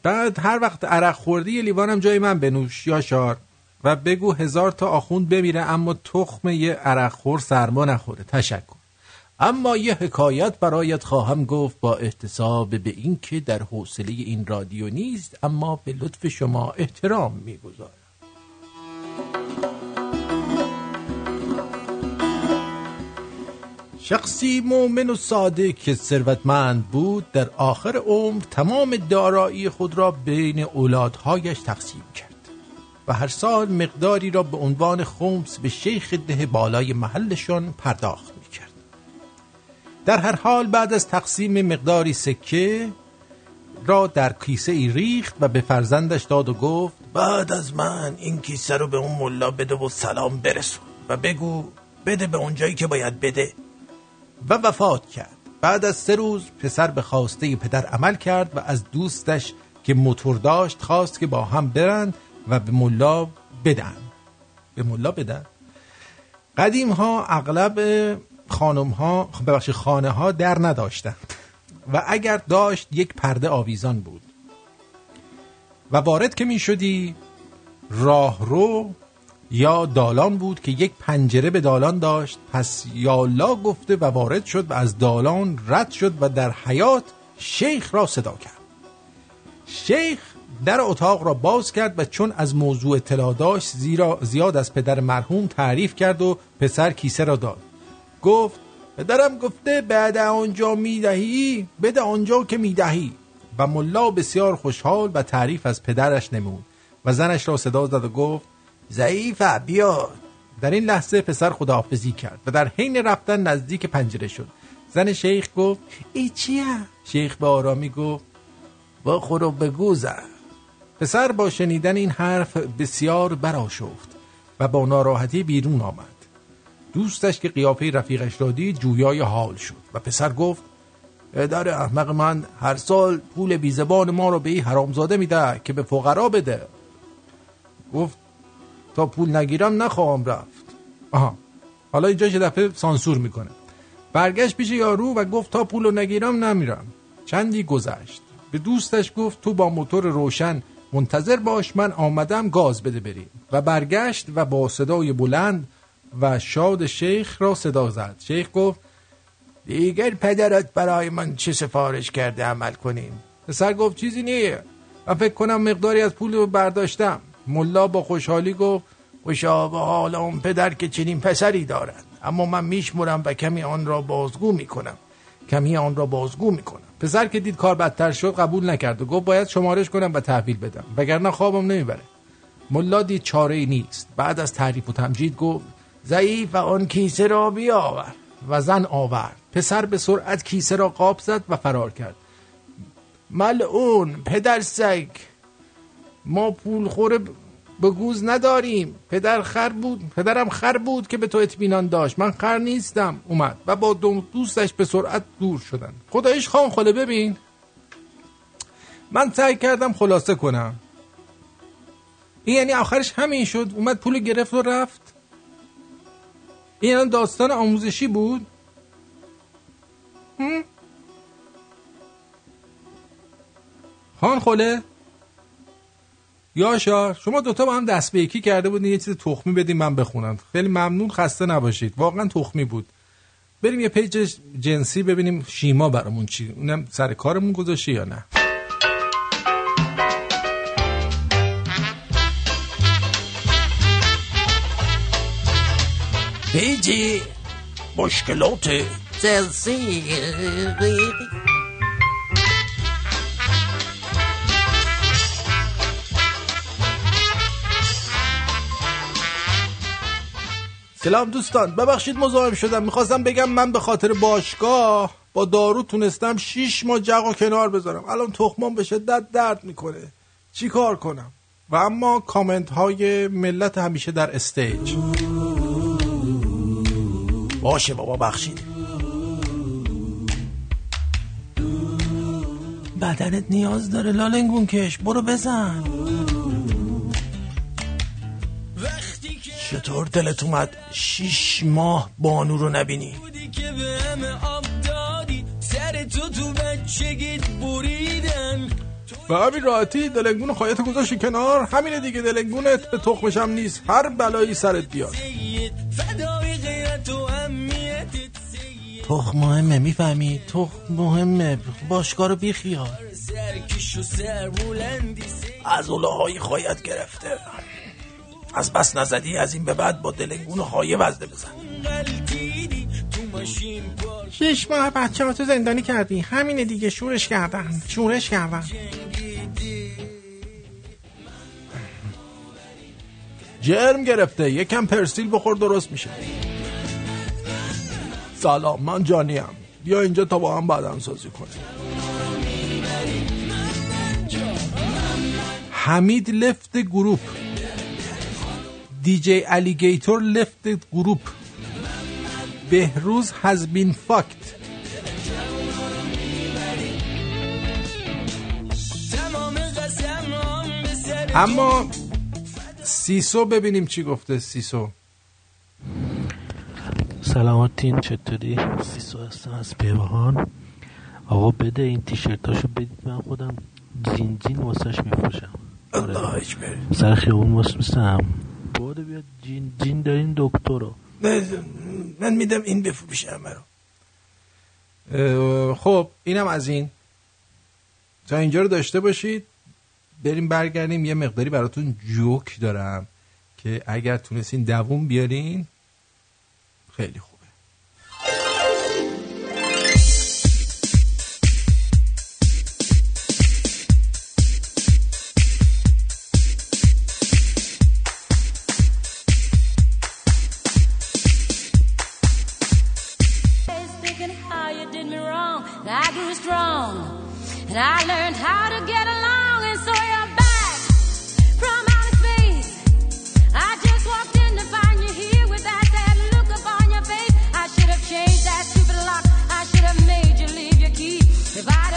بعد هر وقت عرق خوردی یه لیوانم جای من بنوش یا شار و بگو هزار تا آخوند بمیره اما تخم یه عرق خور سرما نخوره. تشکر. اما یه حکایت برایت خواهم گفت با احتساب به این که در حوصله این رادیو نیست اما به لطف شما احترام می‌گذارم. شخصی مؤمن و ساده که ثروتمند بود در آخر عمر تمام دارایی خود را بین اولادهایش تقسیم کرد و هر سال مقداری را به عنوان خمس به شیخ ده بالای محلشان پرداخت می کرد. در هر حال بعد از تقسیم مقداری سکه را در کیسه ای ریخت و به فرزندش داد و گفت
بعد از من این کیسه رو به اون ملا بده و سلام برسون و بگو بده به اونجایی که باید بده
و وفات کرد. بعد از سه روز پسر به خواسته پدر عمل کرد و از دوستش که موتور داشت خواست که با هم برند و به ملا بدن. به ملا بدن؟ قدیم ها اغلب خانم ها ببخشید خانه ها در نداشتند. و اگر داشت یک پرده آویزان بود. و وارد که می شدی راه رو یا دالان بود که یک پنجره به دالان داشت پس یالا گفته و وارد شد و از دالان رد شد و در حیات شیخ را صدا کرد. شیخ در اتاق را باز کرد و چون از موضوع اطلاع داشت زیرا زیاد از پدر مرحوم تعریف کرد و پسر کیسه را داد. گفت پدرم گفته بعد آنجا می‌دهی بده آنجا که می‌دهی. و ملا بسیار خوشحال و تعریف از پدرش نمود و زنش را صدا زد و گفت ضعیفه بیا. در این لحظه پسر خداحافظی کرد و در حین رفتن نزدیک پنجره شد. زن شیخ گفت ای چیه؟ شیخ به آرامی گفت با خورو بگو زن پسر با شنیدن این حرف بسیار براشفت و با ناراحتی بیرون آمد. دوستش که قیافه رفیقش را دید جویای حال شد و پسر گفت پدر احمق من هر سال پول بیزبان ما رو به این حرامزاده میده که به فقرا بده. گفت تا پول نگیرم نخواهم رفت. آها. حالا اینجا یه دفعه سانسور می‌کنه. برگشت پیش یارو و گفت تا پولو نگیرم نمیرم. چندی گذشت. به دوستش گفت تو با موتور روشن منتظر باش من آمدم گاز بده بریم. و برگشت و با صدای بلند و شاد شیخ را صدا زد. شیخ گفت دیگر پدرت برای من چه سفارش کرده عمل کنیم؟ پسر گفت چیزی نیه من فکر کنم مقداری از پول رو برداشتم. ملا با خوشحالی گفت خوشا به حال اون پدر که چنین پسری دارد. اما من میشمرم و کمی آن را بازگو می‌کنم. کمی آن را بازگو می‌کنم. پسر که دید کار بدتر شد قبول نکرد و گفت باید شمارش کنم و تحویل بدم. وگرنه خوابم نمی‌بره. ملا دید چاره ای نیست. بعد از تعریف و تمجید گفت ضعیف و آن کیسه را بیاور. و زن آورد. پسر به سرعت کیسه را قاب زد و فرار کرد. ملعون پدر سگ. ما پول خوره به گوز نداریم. پدر خر بود پدرم خر بود که به تو اطمینان داشت. من خر نیستم اومد. و با دو دوستش به سرعت دور شدن. خدایش خان خاله ببین. من سعی کردم خلاصه کنم. این یعنی آخرش همین شد. اومد پول گرفت و رفت. این الان داستان آموزشی بود؟ خان خله یاشار شما دوتا با هم دست به یکی کرده بودین یه چیز تخمی بدین من بخونم. خیلی ممنون خسته نباشید. واقعا تخمی بود. بریم یه پیج جنسی ببینیم شیما برامون چی اونم سر کارمون گذاشته یا نه.
پیجی مشکلات جنسی.
سلام دوستان ببخشید مزاحم شدم. می‌خواستم بگم من به خاطر باشگاه با دارو تونستم شیش ماه جقا کنار بذارم. الان تخمام به شدت درد می‌کنه. چی کار کنم؟ و اما کامنت های ملت همیشه در استیج.
باشه بابا بخشید. بدنت نیاز داره لالنگون کش برو بزن. چطور دلت اومد شیش ماه بانو رو نبینی؟
که دادی سر تو تو بچگیت بریدن.
و همین راحتی دلنگون خواهیت گذاشتی کنار. همینه دیگه دلنگونت به تخمشم نیست. هر بلایی سرت بیاد.
و
تخم مهمه می‌فهمی؟ تخم مهمه باشگاه رو بیخیال.
و بلندی
از های خواهیت گرفته. از بس نزدی از این به بعد با دلنگون و خایه وزده بزن.
شش ماه بچه ها تو زندانی کردی؟ همین دیگه شورش کردن شورش کردن. جرم گرفته یکم پرسیل بخور درست میشه. سلام من جانیم بیا اینجا تا با هم سازی کنیم. حمید لفت گروپ. دیجی الیگیتور لفت گروپ بهروز has بین fucked. اما سیسو ببینیم چی گفته سیسو.
سلامتین چطوری؟ سیسو هستم از پیوهان آقا بده این تیشرتاشو بدید من خودم زین زین واسهش میفروشم.
آره.
سر خیابون واسه برو بیاد جین جین دارین دکتر
من میدم این بفروشه همه رو.
خب اینم از این. تا اینجا رو داشته باشید. بریم برگردیم. یه مقداری براتون جوک دارم که اگر تونستین دووم بیارین خیلی
خوب. me wrong. I grew strong. And I learned how to get along. And so you're back from outer space. I just walked in to find you here with that sad look upon your face. I should have changed that stupid lock. I should have made you leave your key. If I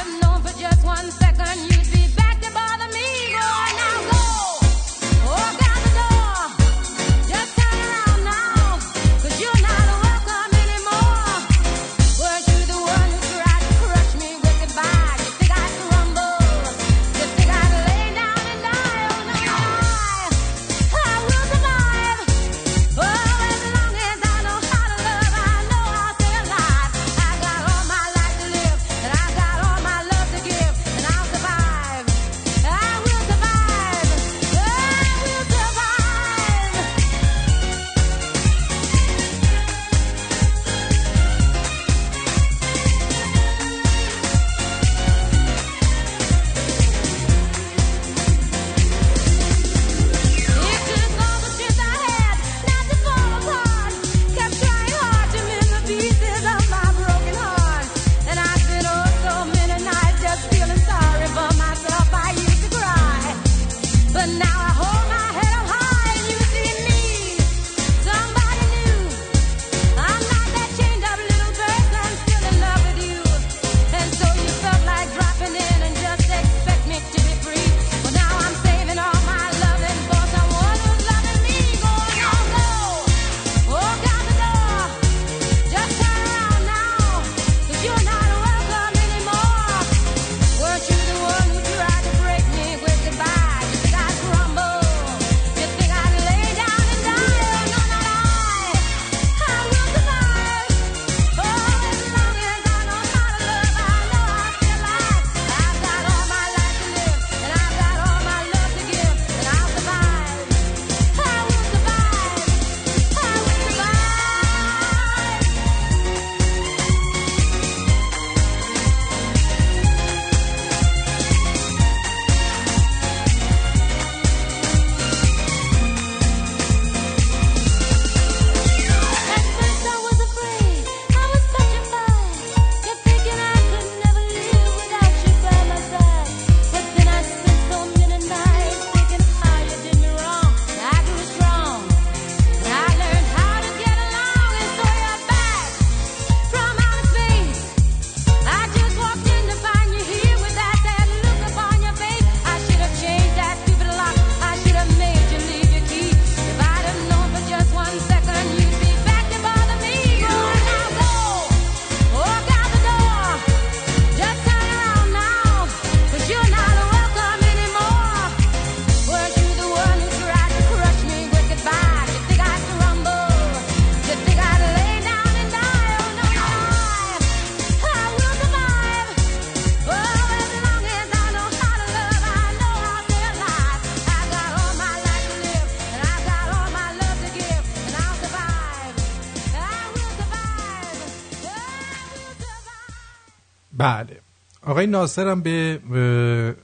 آقای ناصرم به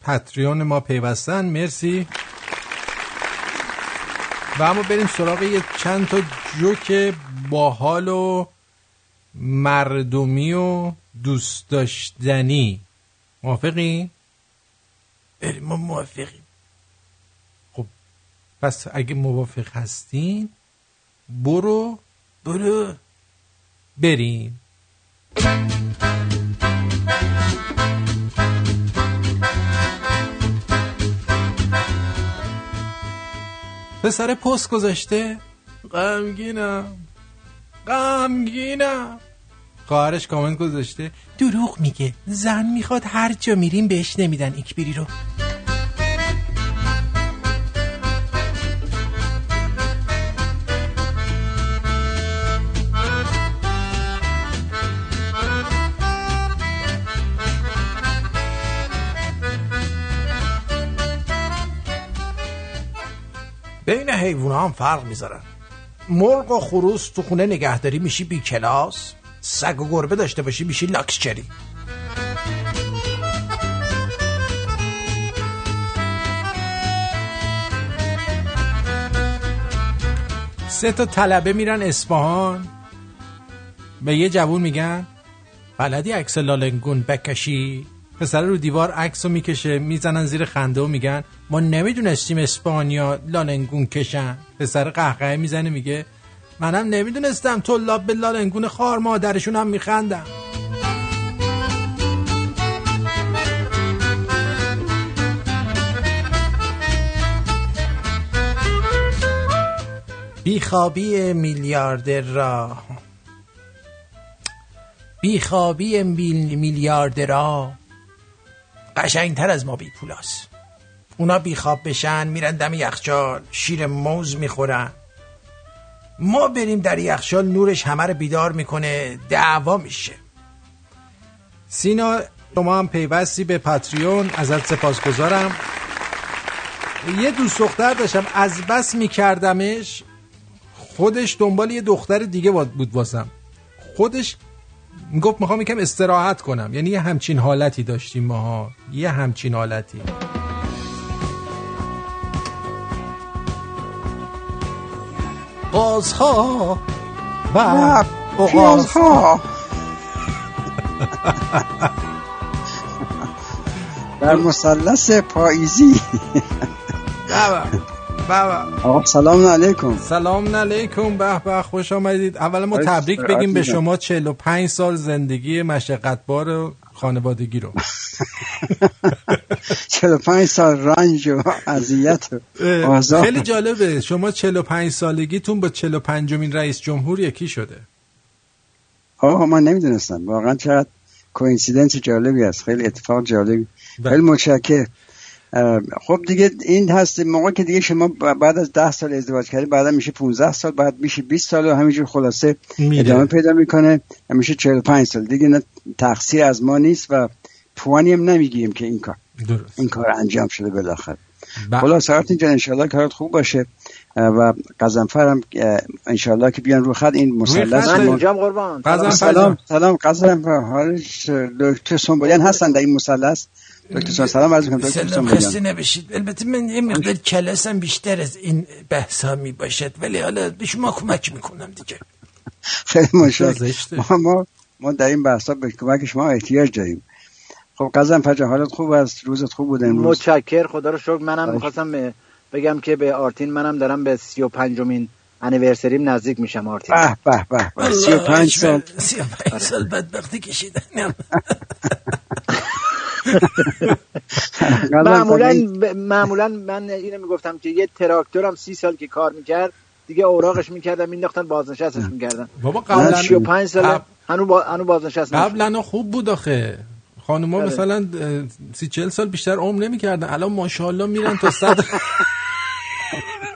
پتریون ما پیوستن. مرسی. و اما بریم سراغ یه چند تا جوک باحال و مردمی و دوست داشتنی. موافقی؟
بریم ما موافقیم.
خب پس اگه موافق هستین برو.
برو.
بریم. پسر پست گذاشته؟ غمگینم. غمگینم. خواهرش کامنت گذاشته. دروغ میگه. زن می‌خواد هر جا میریم بهش نمیدن. ایکبری رو. حیوونا هم فرق می‌ذارن. مرغ و خروس تو خونه نگهداری میشی بی کلاس. سگ و گربه داشته باشی میشی لاکسچری سه تا طلبه میرن اصفهان. به یه جوون میگن بلدی عکس لالنگون بکشی؟ پسر رو دیوار عکس رو می‌کشه می‌زنن زیر خنده و میگن ما نمی‌دونستیم اسپانیا لالنگون کشن. پسر قهقه می‌زنه میگه منم نمی‌دونستم طلاب به لالنگون خار مادرشون هم میخندم بیخوابی میلیاردر را بیخوابی میل... میلیاردرا قشنگتر از ما بی پولاس اونا بیخواب بشن میرن دم یخچال شیر موز می‌خورن. ما بریم در یخچال نورش همه رو بیدار می‌کنه دعوا میشه. سینا شما هم پیوستی به پاتریون ازت سپاسگزارم. یه دوست دختر داشتم از بس میکردمش خودش دنبال یه دختر دیگه بود واسم. خودش گفت می‌خوام یکم استراحت کنم. یعنی یه همچین حالتی داشتیم ماها. یه همچین حالتی. قازها و
پیازها در مثلث پاییزی. [LAUGHS] آقا سلام علیکم.
سلام علیکم به به خوش آمدید. اول ما تبریک بگیم به. شما 45 سال زندگی مشقتبار خانوادگی رو. [LAUGHS]
45 سال رنج و اذیت
خیلی جالبه. شما 45 سالگیتون با 45 مین رئیس جمهور یکی شده.
آقا من نمی‌دونستم. واقعا چقدر کوینسیدنس جالبی است. خیلی اتفاق جالبی.
بله.
خیلی متشکر اه، خب دیگه این هست موقع که دیگه شما بعد از ده سال ازدواج کردی بعدا میشه 15 سال بعد میشه 20 سال و همینجور خلاصه
میره.
ادامه پیدا می‌کنه میشه 45 سال دیگه نه تقصیر از ما نیست و پوانی هم نمی‌گیریم که این کار
درست
این کار انجام شده بالاخره
بله.
خلاص آرتین جان انشالله کارت خوب باشه و قزنفر هم انشالله که بیان رو خط این مثلث
خط. من اینجام
قربان سلام. سلام قزنفر حالش دکتر سنبولیان هستن در این مثلث دکتر سن سلام عرض کنم دکتر
سلام خسته نباشید البته من یه مقدار کلاسم بیشتر از این بحث ها می باشد ولی حالا به شما کمک می‌کنم دیگه
خیلی مشکل. ما, ما ما در این بحثا به کمک شما احتیاج داریم خب قزنفر جان حالت خوب است روزت خوب بود امروز
متشکر خدا رو شکر منم. می‌خواستم بگم که به آرتین منم دارم به سی و پنجمین انیورسریم نزدیک میشم آرتین
به به به به 35 سال
سی و پنج سال بدبختی کشیدن [LAUGHS]
معمولا معمولا من اینو می‌گفتم که یه تراکتورم سی سال که کار می‌کرد دیگه اوراقش می‌کردن مینداختن بازنشستش می‌کردن.
بابا قبلا
35 سال
قبل-
هنو با... هنو بازنشست.
قبلا خوب بود آخه. خانوما
بله.
مثلا سی چل سال بیشتر عمر نمی‌کردن. الان ماشاءالله میرن تا صد [LAUGHS]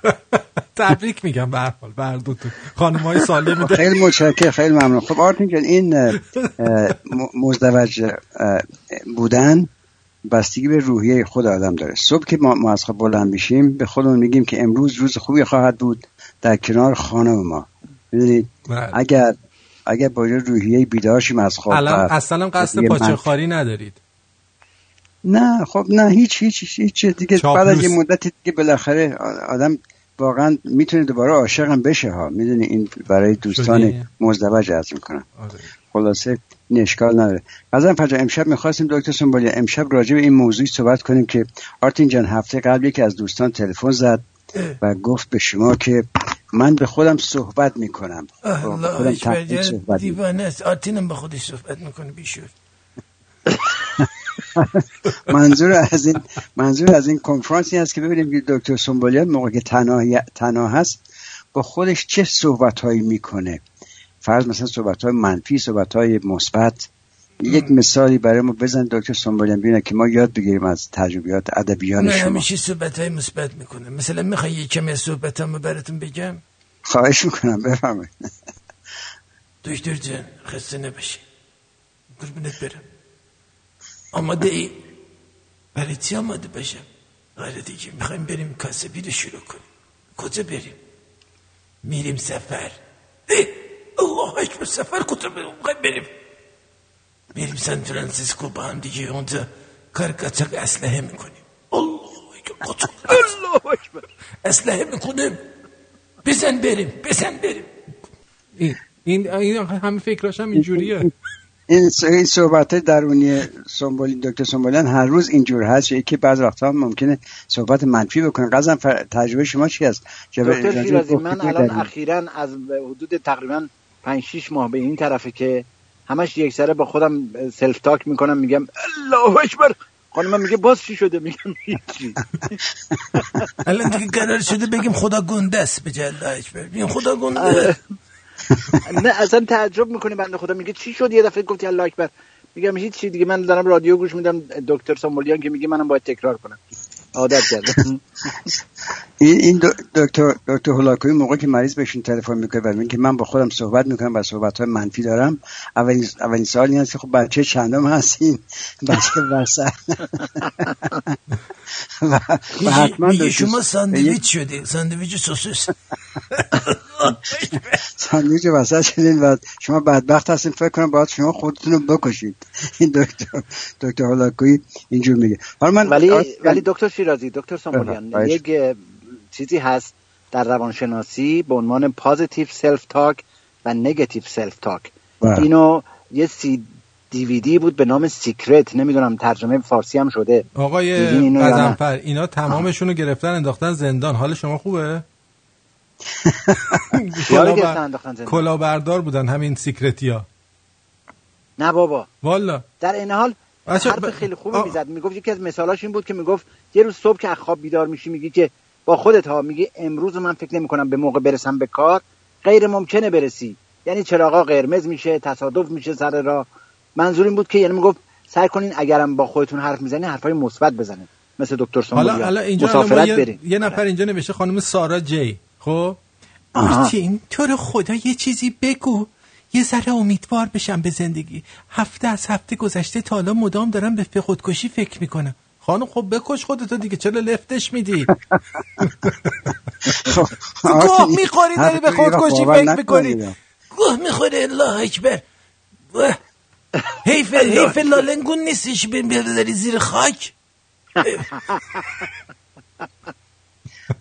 [LAUGHS] تبریک میگم به هر حال به هر دوتون خانمای سالمی دارن.
خیلی متشکر خیلی ممنون. خب آرتین جان این مزدوج بودن بستگی به روحیه خود آدم داره. صبح که ما, ما از خواب بلند میشیم به خودمون میگیم که امروز روز خوبی خواهد بود در کنار خانم ما. می‌دونید
بله.
اگر اگر با یه روحیه بیدار شیم از خواب
الان اصلا قصد پاچه خاری ندارید.
نه خب نه هیچ هیچ هیچ, هیچ دیگه
چاپلوس.
بعد از یه مدتی دیگه بالاخره آدم واقعا می‌تونه دوباره عاشق هم بشه ها می‌دونی این برای دوستان؟ مزدوج عرض می‌کنم
آره.
خلاصه این اشکال نداره قزم فجا امشب می‌خواستیم دکتر سنبالی امشب راجع به این موضوع صحبت کنیم که آرتین جان هفته قبل یکی از دوستان تلفن زد و گفت به شما که من به خودم صحبت می‌کنم
الله
خودم.
دیوانه است آرتینم با خودش صحبت می‌کنه بیشور [LAUGHS] [LAUGHS]
منظور از این منظور از این کنفرانسی هست که ببینیم که دکتر سنبولیان موقع که تنها, تنها هست با خودش چه صحبت هایی می‌کنه. فرض مثلا صحبت های منفی صحبت های مثبت. یک مثالی برای ما بزن دکتر سنبولیان بینه که ما یاد بگیریم از تجربیات ادبیان شما.
همیشه صحبت های مثبت می‌کنه. مثلا می‌خوای یه کمی از صحبتامو براتون بگم؟
خواهش می‌کنم بفرمایید.
دکتر جان خسته نباشی. قربونت برم. آماده ای برای چی آماده باشم؟ آره دیگه می‌خوایم بریم کاسبی رو شروع کنیم. کجا بریم؟ میریم سفر. الله اکبر سفر کجا بریم؟ بریم. میریم سان فرانسیسکو با هم دیگه. اونجا کار قاچاق اسلحه می‌کنیم. الله اکبر الله اکبر. اسلحه می‌کنیم بزن بریم بزن بریم.
این, این همه فکراش هم اینجوریه.
این این صحبت درونی سنبولی دکتر سنبولیان هر روز اینجور هست. که بعض وقتا هم ممکنه صحبت منفی بکنه. قضا تجربه شما چی هست
دکتر شیرازی من الان. اخیرا از حدود تقریبا 5 6 ماه به این طرفه که همش یک سره با خودم self-talk می‌کنم میگم الله اکبر! خانم میگه باز چی شده؟ میگم هیچی. [LAUGHS]
الان دیگه قرار شده بگیم خدا گنده است به اکبر. بگیم خدا گنده.
نه اصلا تعجب می‌کنه بنده خدا. میگه چی شد؟ یه دفعه گفتی الله اکبر. میگم هیچی دیگه. من دارم رادیو گوش میدم. دکتر سامولیان که میگه منم باید تکرار کنم. عادت کردم. [LAUGHS]
این این دکتر دکتر هولاکویی موقع که مریض بهشون تلفن می‌کنه و میگه من با خودم صحبت می‌کنم و صحبت های منفی دارم اولین اولین سوال این است که خب بچه چندم هستین؟ [LAUGHS] بچه وسط. [LAUGHS] و, حتما
شما ساندویچ شده ساندویچ سوسیس [LAUGHS]
ساندویچ وسط شدین و شما بدبخت هستین. فکر کنم باید شما خودتون رو بکشید. این دکتر دکتر هولاکویی اینجور میگه. حالا من
ولی ولی دکتر شیرازی دکتر
سنبولیان.
یک چیزی هست در روانشناسی به عنوان positive self-talk و negative self-talk
بله.
اینو یه سی دیویدی بود به نام Secret نمی‌دونم ترجمه فارسی هم شده.
آقای
اینو؟
غضنفر اینا تمامشون رو گرفتن انداختن زندان. حال شما خوبه؟ [LAUGHS]
زندان؟
کلاهبردار بودن همین Secret یا
نه بابا.
والا.
در این حال حرف خیلی خوبی می‌زد. می‌گفت یکی از مثالاش این بود که می‌گفت یه روز صبح که از خواب بیدار میشی میگی که با خودت ها میگی امروز من فکر نمی کنم به موقع برسم به کار غیر ممکنه برسی. یعنی چراغا قرمز میشه تصادف میشه سر راه. منظور این بود که یعنی می‌گفت سعی کنین اگرم با خودتون حرف می‌زنی حرفای مثبت بزنین. مثل دکتر
حالا
سامولیان
حالا اینجا
مسافرت
یه,
برین.
یه نفر اینجا نوشته خانم سارا جی. خب. آرتین تو رو خدا یه چیزی بگو. یه ذره امیدوار بشم به زندگی. هفته از هفته گذشته تا حالا مدام دارم به خودکشی فکر می‌کنم. خانم خب بکش خودتو دیگه چرا لفتش میدی؟ گاه [LAUGHS] می‌خوری داری به خودکشی فکر می‌کنی.
گوه می‌خوره الله اکبر. گوه. حیف [LAUGHS] حیف لالنگون نیستش بین بیاری زیر خاک. [LAUGHS]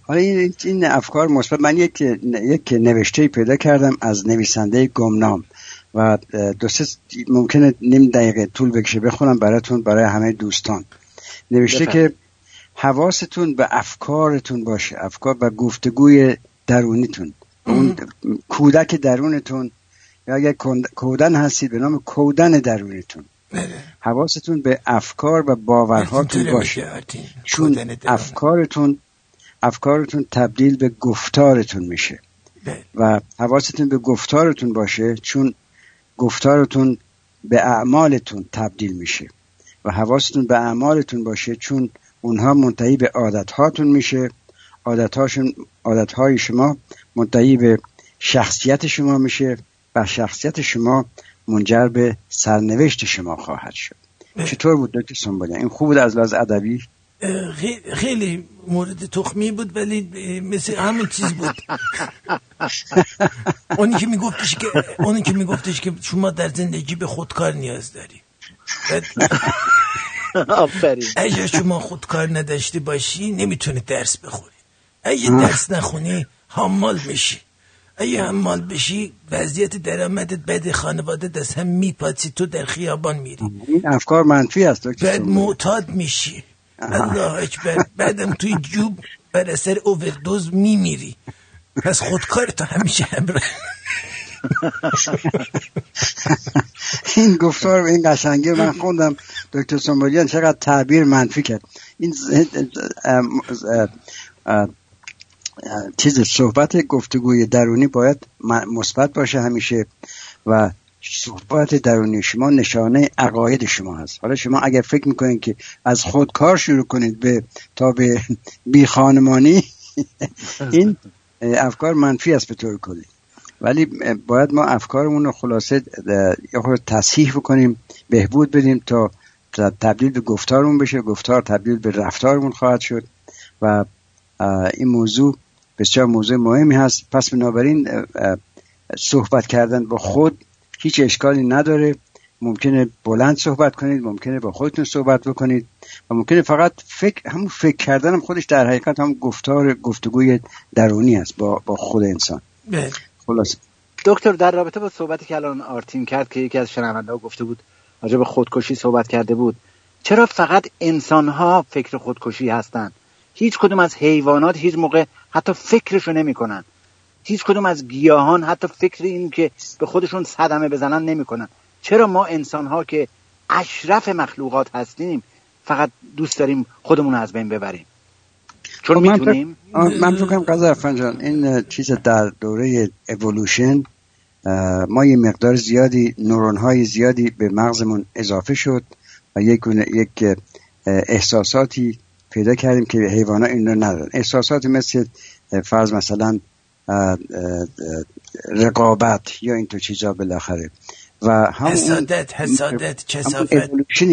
حالا این, این افکار مثبت. من یک یک نوشته پیدا کردم از نویسنده گمنام. و دو سه ممکنه نیم دقیقه طول بکشه بخونم براتون برای همه دوستان. نوشته. که حواستون به افکارتون باشه افکار و گفتگوی درونیتون اون کودک درونتون یا اگر کودن هستید به نام کودن درونتون حواستون به افکار و باورهاتون باشه. چون. افکارتون افکارتون تبدیل به گفتارتون میشه
بله.
و حواستون به گفتارتون باشه چون گفتارتون به اعمالتون تبدیل میشه و حواستون به اعمالتون باشه چون اونها منتهی به عادتهاتون میشه. عادتهاشون عادتهای شما منتهی به شخصیت شما میشه و شخصیت شما منجر به سرنوشت شما خواهد شد. چطور بود دکتر سنبالیان این خوب بود از لحاظ ادبی؟
خیلی مورد تخمی بود ولی مثل همون چیز بود. [LAUGHS] اونی که میگفتش که اونی که میگفتش که شما در زندگی به خودکار نیاز داری.
آفرین.
اگر شما خودکار نداشته باشی نمی‌تونی درس بخونی. اگه. درس نخونی حمال میشی. اگه حمال بشی وضعیت درآمدت بد خانواده از هم میپاسی تو در خیابان میری.
این افکار منفی دکتر
بعد. معتاد میشی. الله اکبر. بعدم توی جوب بر اثر اووردوز میمیری. پس خودکارتو همیشه همراه.
این گفتار و این قشنگی من خوندم دکتر سنبولیان چقدر تعبیر منفی کرد. این چیز صحبت گفتگوی درونی باید مثبت باشه همیشه و صحبت درونی شما نشانه عقاید شما هست. حالا شما اگر فکر می‌کنید که از خودکار شروع کنید به تا به [LAUGHS] بی خانمانی [LAUGHS] این افکار منفی است به طور کلی. ولی باید ما افکارمون رو خلاصه یه خورده تصحیح بکنیم بهبود بدیم تا تبدیل به گفتارمون بشه. گفتار تبدیل به رفتارمون خواهد شد و این موضوع بسیار موضوع مهمی هست. پس بنابراین صحبت کردن با خود هیچ اشکالی نداره. ممکنه بلند صحبت کنید ممکنه با خودتون صحبت بکنید و ممکنه فقط فکر همون فکر کردن خودش در حقیقت هم گفتار گفتگوی درونی است با, با خود انسان.
بله.
خلاص
دکتر در رابطه با صحبتی که الان آرتین کرد که یکی از شنونده ها گفته بود راجع به خودکشی صحبت کرده بود چرا فقط انسان ها فکر خودکشی هستند هیچ کدوم از حیوانات هیچ موقع حتی فکرشو نمی‌کنن. هیچ کدوم از گیاهان حتی فکر این که به خودشون صدمه بزنن نمی‌کنن. چرا ما انسان ها که اشرف مخلوقات هستیم فقط دوست داریم خودمون رو از بین ببریم؟ چون
خب
می‌تونیم
من فکر کنم قضا جان این چیز در دوره اِوولوشن ما یه مقدار زیادی نورون های زیادی به مغزمون اضافه شد و یک یک احساساتی پیدا کردیم که حیوانات این رو ندارن. احساساتی مثل فرض مثلا رقابت یا این تو چیزا بالاخره. و همون
حسادت حسادت
کثافت.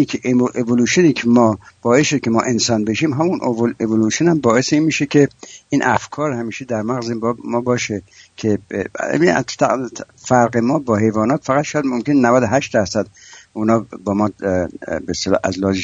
که اِوولوشنی که ما باعث که ما انسان بشیم همون اول- اِوولوشن هم باعث این میشه که این افکار همیشه در مغز ما باشه که فرق ما با حیوانات فقط شاید ممکن 98 درصد اونا با ما به از لحاظ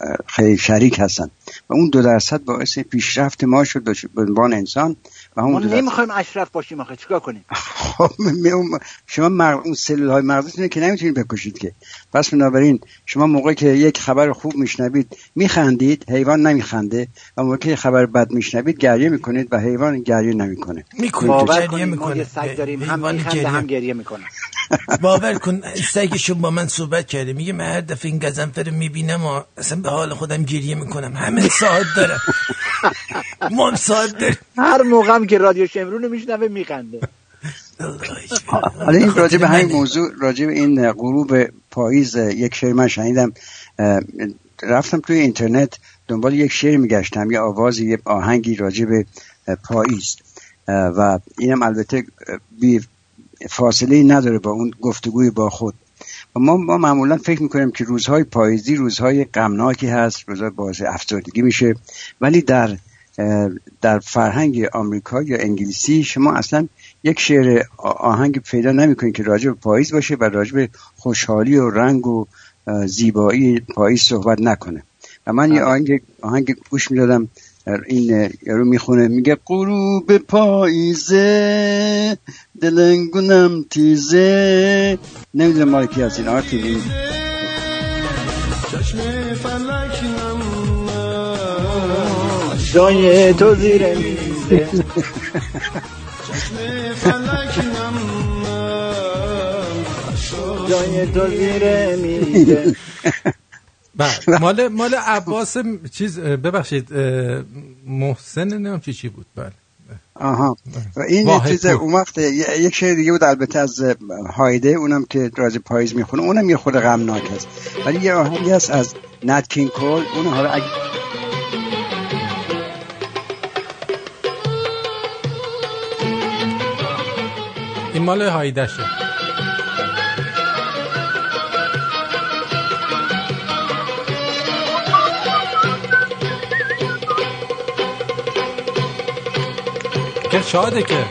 اه، خیلی شریک هستن. و اون دو درصد باعث پیشرفت ما شد به عنوان انسان.
ما نمی‌خوایم اشرف باشیم آخه. چیکار کنیم؟
خب می- اون- شما مغ... اون سلول های مغزتون که نمی‌تونید بکشید که. پس بنابراین شما موقعی که یک خبر خوب میشنوید میخندید حیوان نمیخنده و موقعی که خبر بد میشنوید گریه می‌کنید و حیوان گریه نمی‌کنه.
می‌کنه
باور
گریه
کنید ما یه سگ داریم. هم میخنده
گریه.
هم گریه می‌کنه. [LAUGHS]
باور کن سگشون با من صحبت کرده. میگه من هر دفعه این گزنفر می‌بینم و اصلا به حال خودم گریه می‌کنم. همه ساعت دارم. [LAUGHS] ما هم ساعت داریم.
هر موقع که رادیو شمرون رو میشنوه میخنده. [LAUGHS]
حالا این راجع به همین موضوع راجع به این غروب پاییز یک شعر من شنیدم رفتم توی اینترنت دنبال یک شعر میگشتم یه آوازی یه آهنگی راجع به پاییز. و اینم البته بی فاصله نداره با اون گفتگوی با خود. و ما, ما معمولا فکر می‌کنیم که روزهای پاییزی روزهای غمناکی هست روزهای باعث افسردگی میشه. ولی در در فرهنگ آمریکا یا انگلیسی شما اصلا یک شعر آهنگ پیدا نمی‌کنید که راجع به پاییز باشه و راجع به خوشحالی و رنگ و زیبایی پاییز صحبت نکنه. و من یه آهنگ آهنگ گوش می‌دادم این یارو می‌خونه میگه غروب پاییزه دلنگونم تیزه. نمی‌دونم مال کی هست این آرتین
جای تو زیر میزه.
چشم فلک نم
جای تو زیر میزه.
بله مال مال عباس چیز ببخشید محسن نمی‌دونم چی چی بود. بله.
آها. و این
واحد
چیز. اون وقت یک شعر دیگه بود البته از هایده اونم که راز پاییز می‌خونه. اونم یه خود غمناک هست ولی یه آهنگی هست از نت کینگ کول اون حالا اگه
این مال هایدشه. که شاده که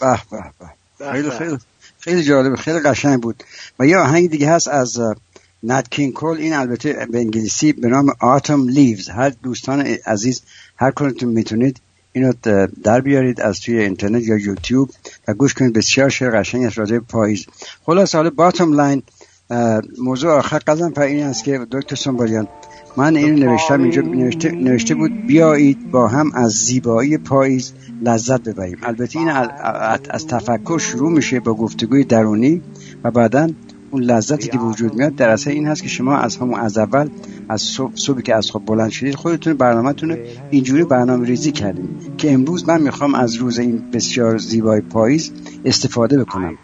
به به خیلی خیلی خیلی جالب خیلی قشنگ بود. و یه آهنگ دیگه هست از نت کینگ کول این البته به انگلیسی به نام Autumn Leaves هر دوستان عزیز هر کدومتون می‌تونید اینو در بیارید از توی اینترنت یا یوتیوب و گوش کنید. بسیار شعر قشنگ است راجع پاییز. خلاص حالا bottom line موضوع آخر. پر این است که دکتر سنبولیان من اینو نوشتم اینجا نوشته, نوشته بود بیایید با هم از زیبایی پاییز لذت ببریم. البته این از تفکر شروع میشه با گفتگوی درونی و بعدا اون لذتی که وجود میاد در اصل این هست که شما از همون از اول از صبح, صبح که از خواب بلند شدید خودتون برنامهتون اینجوری برنامه ریزی کردیم که امروز من می‌خوام از روز این بسیار زیبای پاییز استفاده بکنم.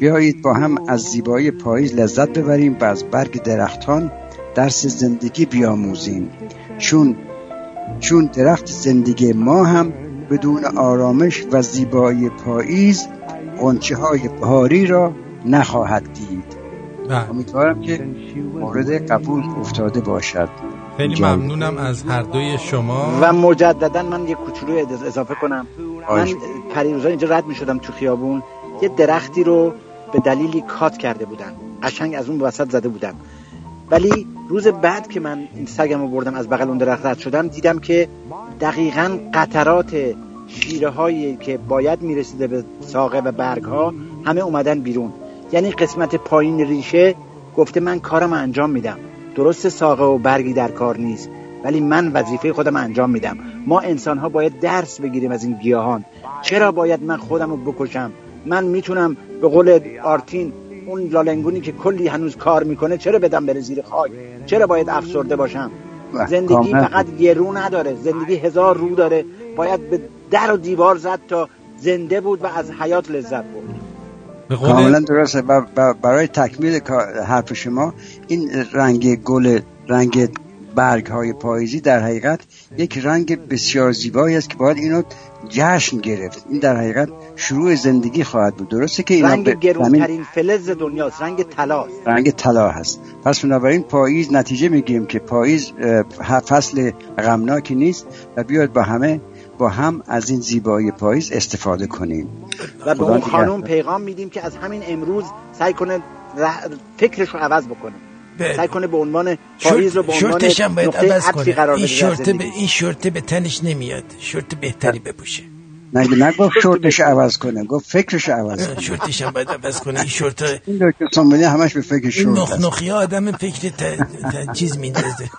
بیایید با هم از زیبایی پاییز لذت ببریم و از برگ درختان درس زندگی بیاموزیم. چون چون درخت زندگی ما هم بدون آرامش و زیبایی پاییز قنچه های بهاری را نخواهد دید. امیدوارم که مورد قبول افتاده باشد.
خیلی ممنونم از هر دوی شما.
و مجددا من یه کوچولو اضافه کنم. من پریروزا اینجا رد می شدم تو خیابون. یه درختی رو به دلیلی کات کرده بودن. قشنگ از اون وسط زده بودن. ولی روز بعد که من این سگم رو بردم از بغل اون درخت رد شدم دیدم که دقیقا قطرات شیره هایی که باید می‌رسیده به ساقه و برگ ها همه اومدن بیرون. یعنی قسمت پایین ریشه گفته من کارم انجام میدم. درست ساقه و برگی در کار نیست ولی من وظیفه خودم انجام میدم. ما انسان ها باید درس بگیریم از این گیاهان. چرا باید من خودم رو بکشم؟ من می‌تونم به قول آرتین اون لالنگونی که کلی هنوز کار می‌کنه چرا بدم بره زیر خاک؟ چرا باید افسرده باشم؟ زندگی فقط یه رو نداره زندگی هزار رو داره. باید به در و دیوار زد تا زنده بود و از حیات لذت برد.
کاملا درسته. برای تکمیل حرف شما این رنگ گل رنگ برگ های پاییزی در حقیقت یک رنگ بسیار زیبایی است که باید اینو جشن گرفت. این در حقیقت شروع زندگی خواهد بود. درسته که اینا
رنگ گرونترین فلز دنیاست رنگ طلاست.
رنگ طلا هست. پس بنابراین پاییز نتیجه می‌گیریم که پاییز فصل غمناکی نیست و بیاید با همه با هم از این زیبایی پاییز استفاده کنیم.
و به اون خانم پیغام میدیم که از همین امروز سعی کنه فکرش رو عوض بکنه. سعی کنه به عنوان پاییز رو به عنوان
شورتش هم باید عوض کنه. این شورت به. این شورت به تنش نمیاد. شورت بهتری بپوشه.
نگه نگفت شورتش عوض کنه گفت فکرش عوض کنه.
شورتش هم باید عوض کنه. این شورت
این دکتر سنبالی همش به فکر شورت است.
نخنخی آدم فکر ت... ت... چیز میندازه.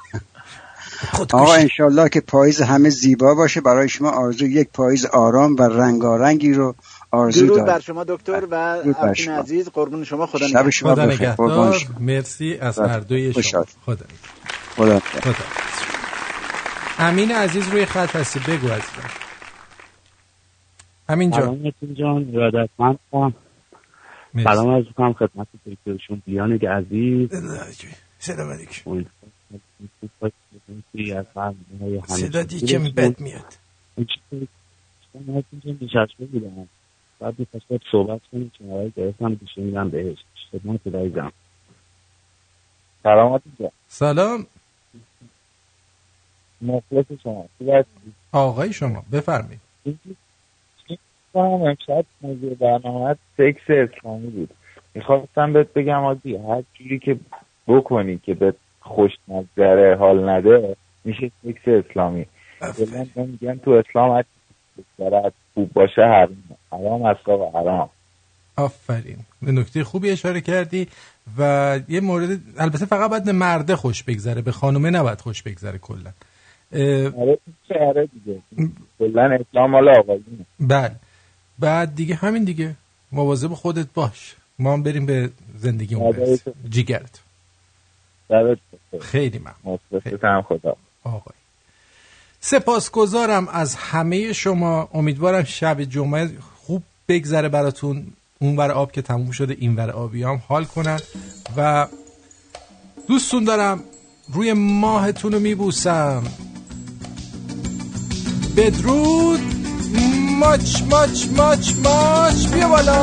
آقا انشالله که پاییز همه زیبا باشه. برای شما آرزو یک پاییز آرام و رنگارنگی رو آرزو
درود
دارم.
بر شما دکتر و افشین. عزیز قربون شما. خدا
شب
نگهدار.
شما
خدا. مرسی از. هر دوی شما. خدا
خدا
خدا امین عزیز روی خط هستی. بگو عزیزم. امین جان
سلامتون جان ارادتمندم سلام عرض می‌کنم خدمت دکترشون بیانگ عزیز.
سلام علیکم
صدا
صدا دیگه بد میاد.
نشسته بودم. بعد می‌خواست صحبت کنیم که برای گرفتم گوشه میدم بهش. خدمت رایزم سلامت جان.
سلام.
مخلص شما؟
آقای شما بفرمایید.
کنم امشب موضوع برنامه سکس اسلامی بود. می‌خواستم بهت بگم آجی هر جوری که بکنی که به خوش نگذره حال نده میشه سکس اسلامی. کلا میگن تو اسلام هر خوب باشه حرام. حرام و حرام.
آفرین به نکته خوبی اشاره کردی و یه مورد البته فقط باید به مرده خوش بگذره به خانومه نباید خوش بگذره کلا. اه،
آره آره دیگه. کلا اسلام آقایونه
بله. بعد دیگه همین دیگه. مواظب خودت باش. ما هم بریم به زندگیمون
آره.
برسیم. جیگرت. خیلی ممنون.
مخلصتم خدا.
آقای. سپاسگزارم از همه شما. امیدوارم شب جمعه خوب بگذره براتون. اون ور آب که تموم شده این ور آبی هم حال کنن. و دوستون دارم روی ماهتون رو میبوسم. بدرود. ماچ ماچ ماچ ماچ بیا بالا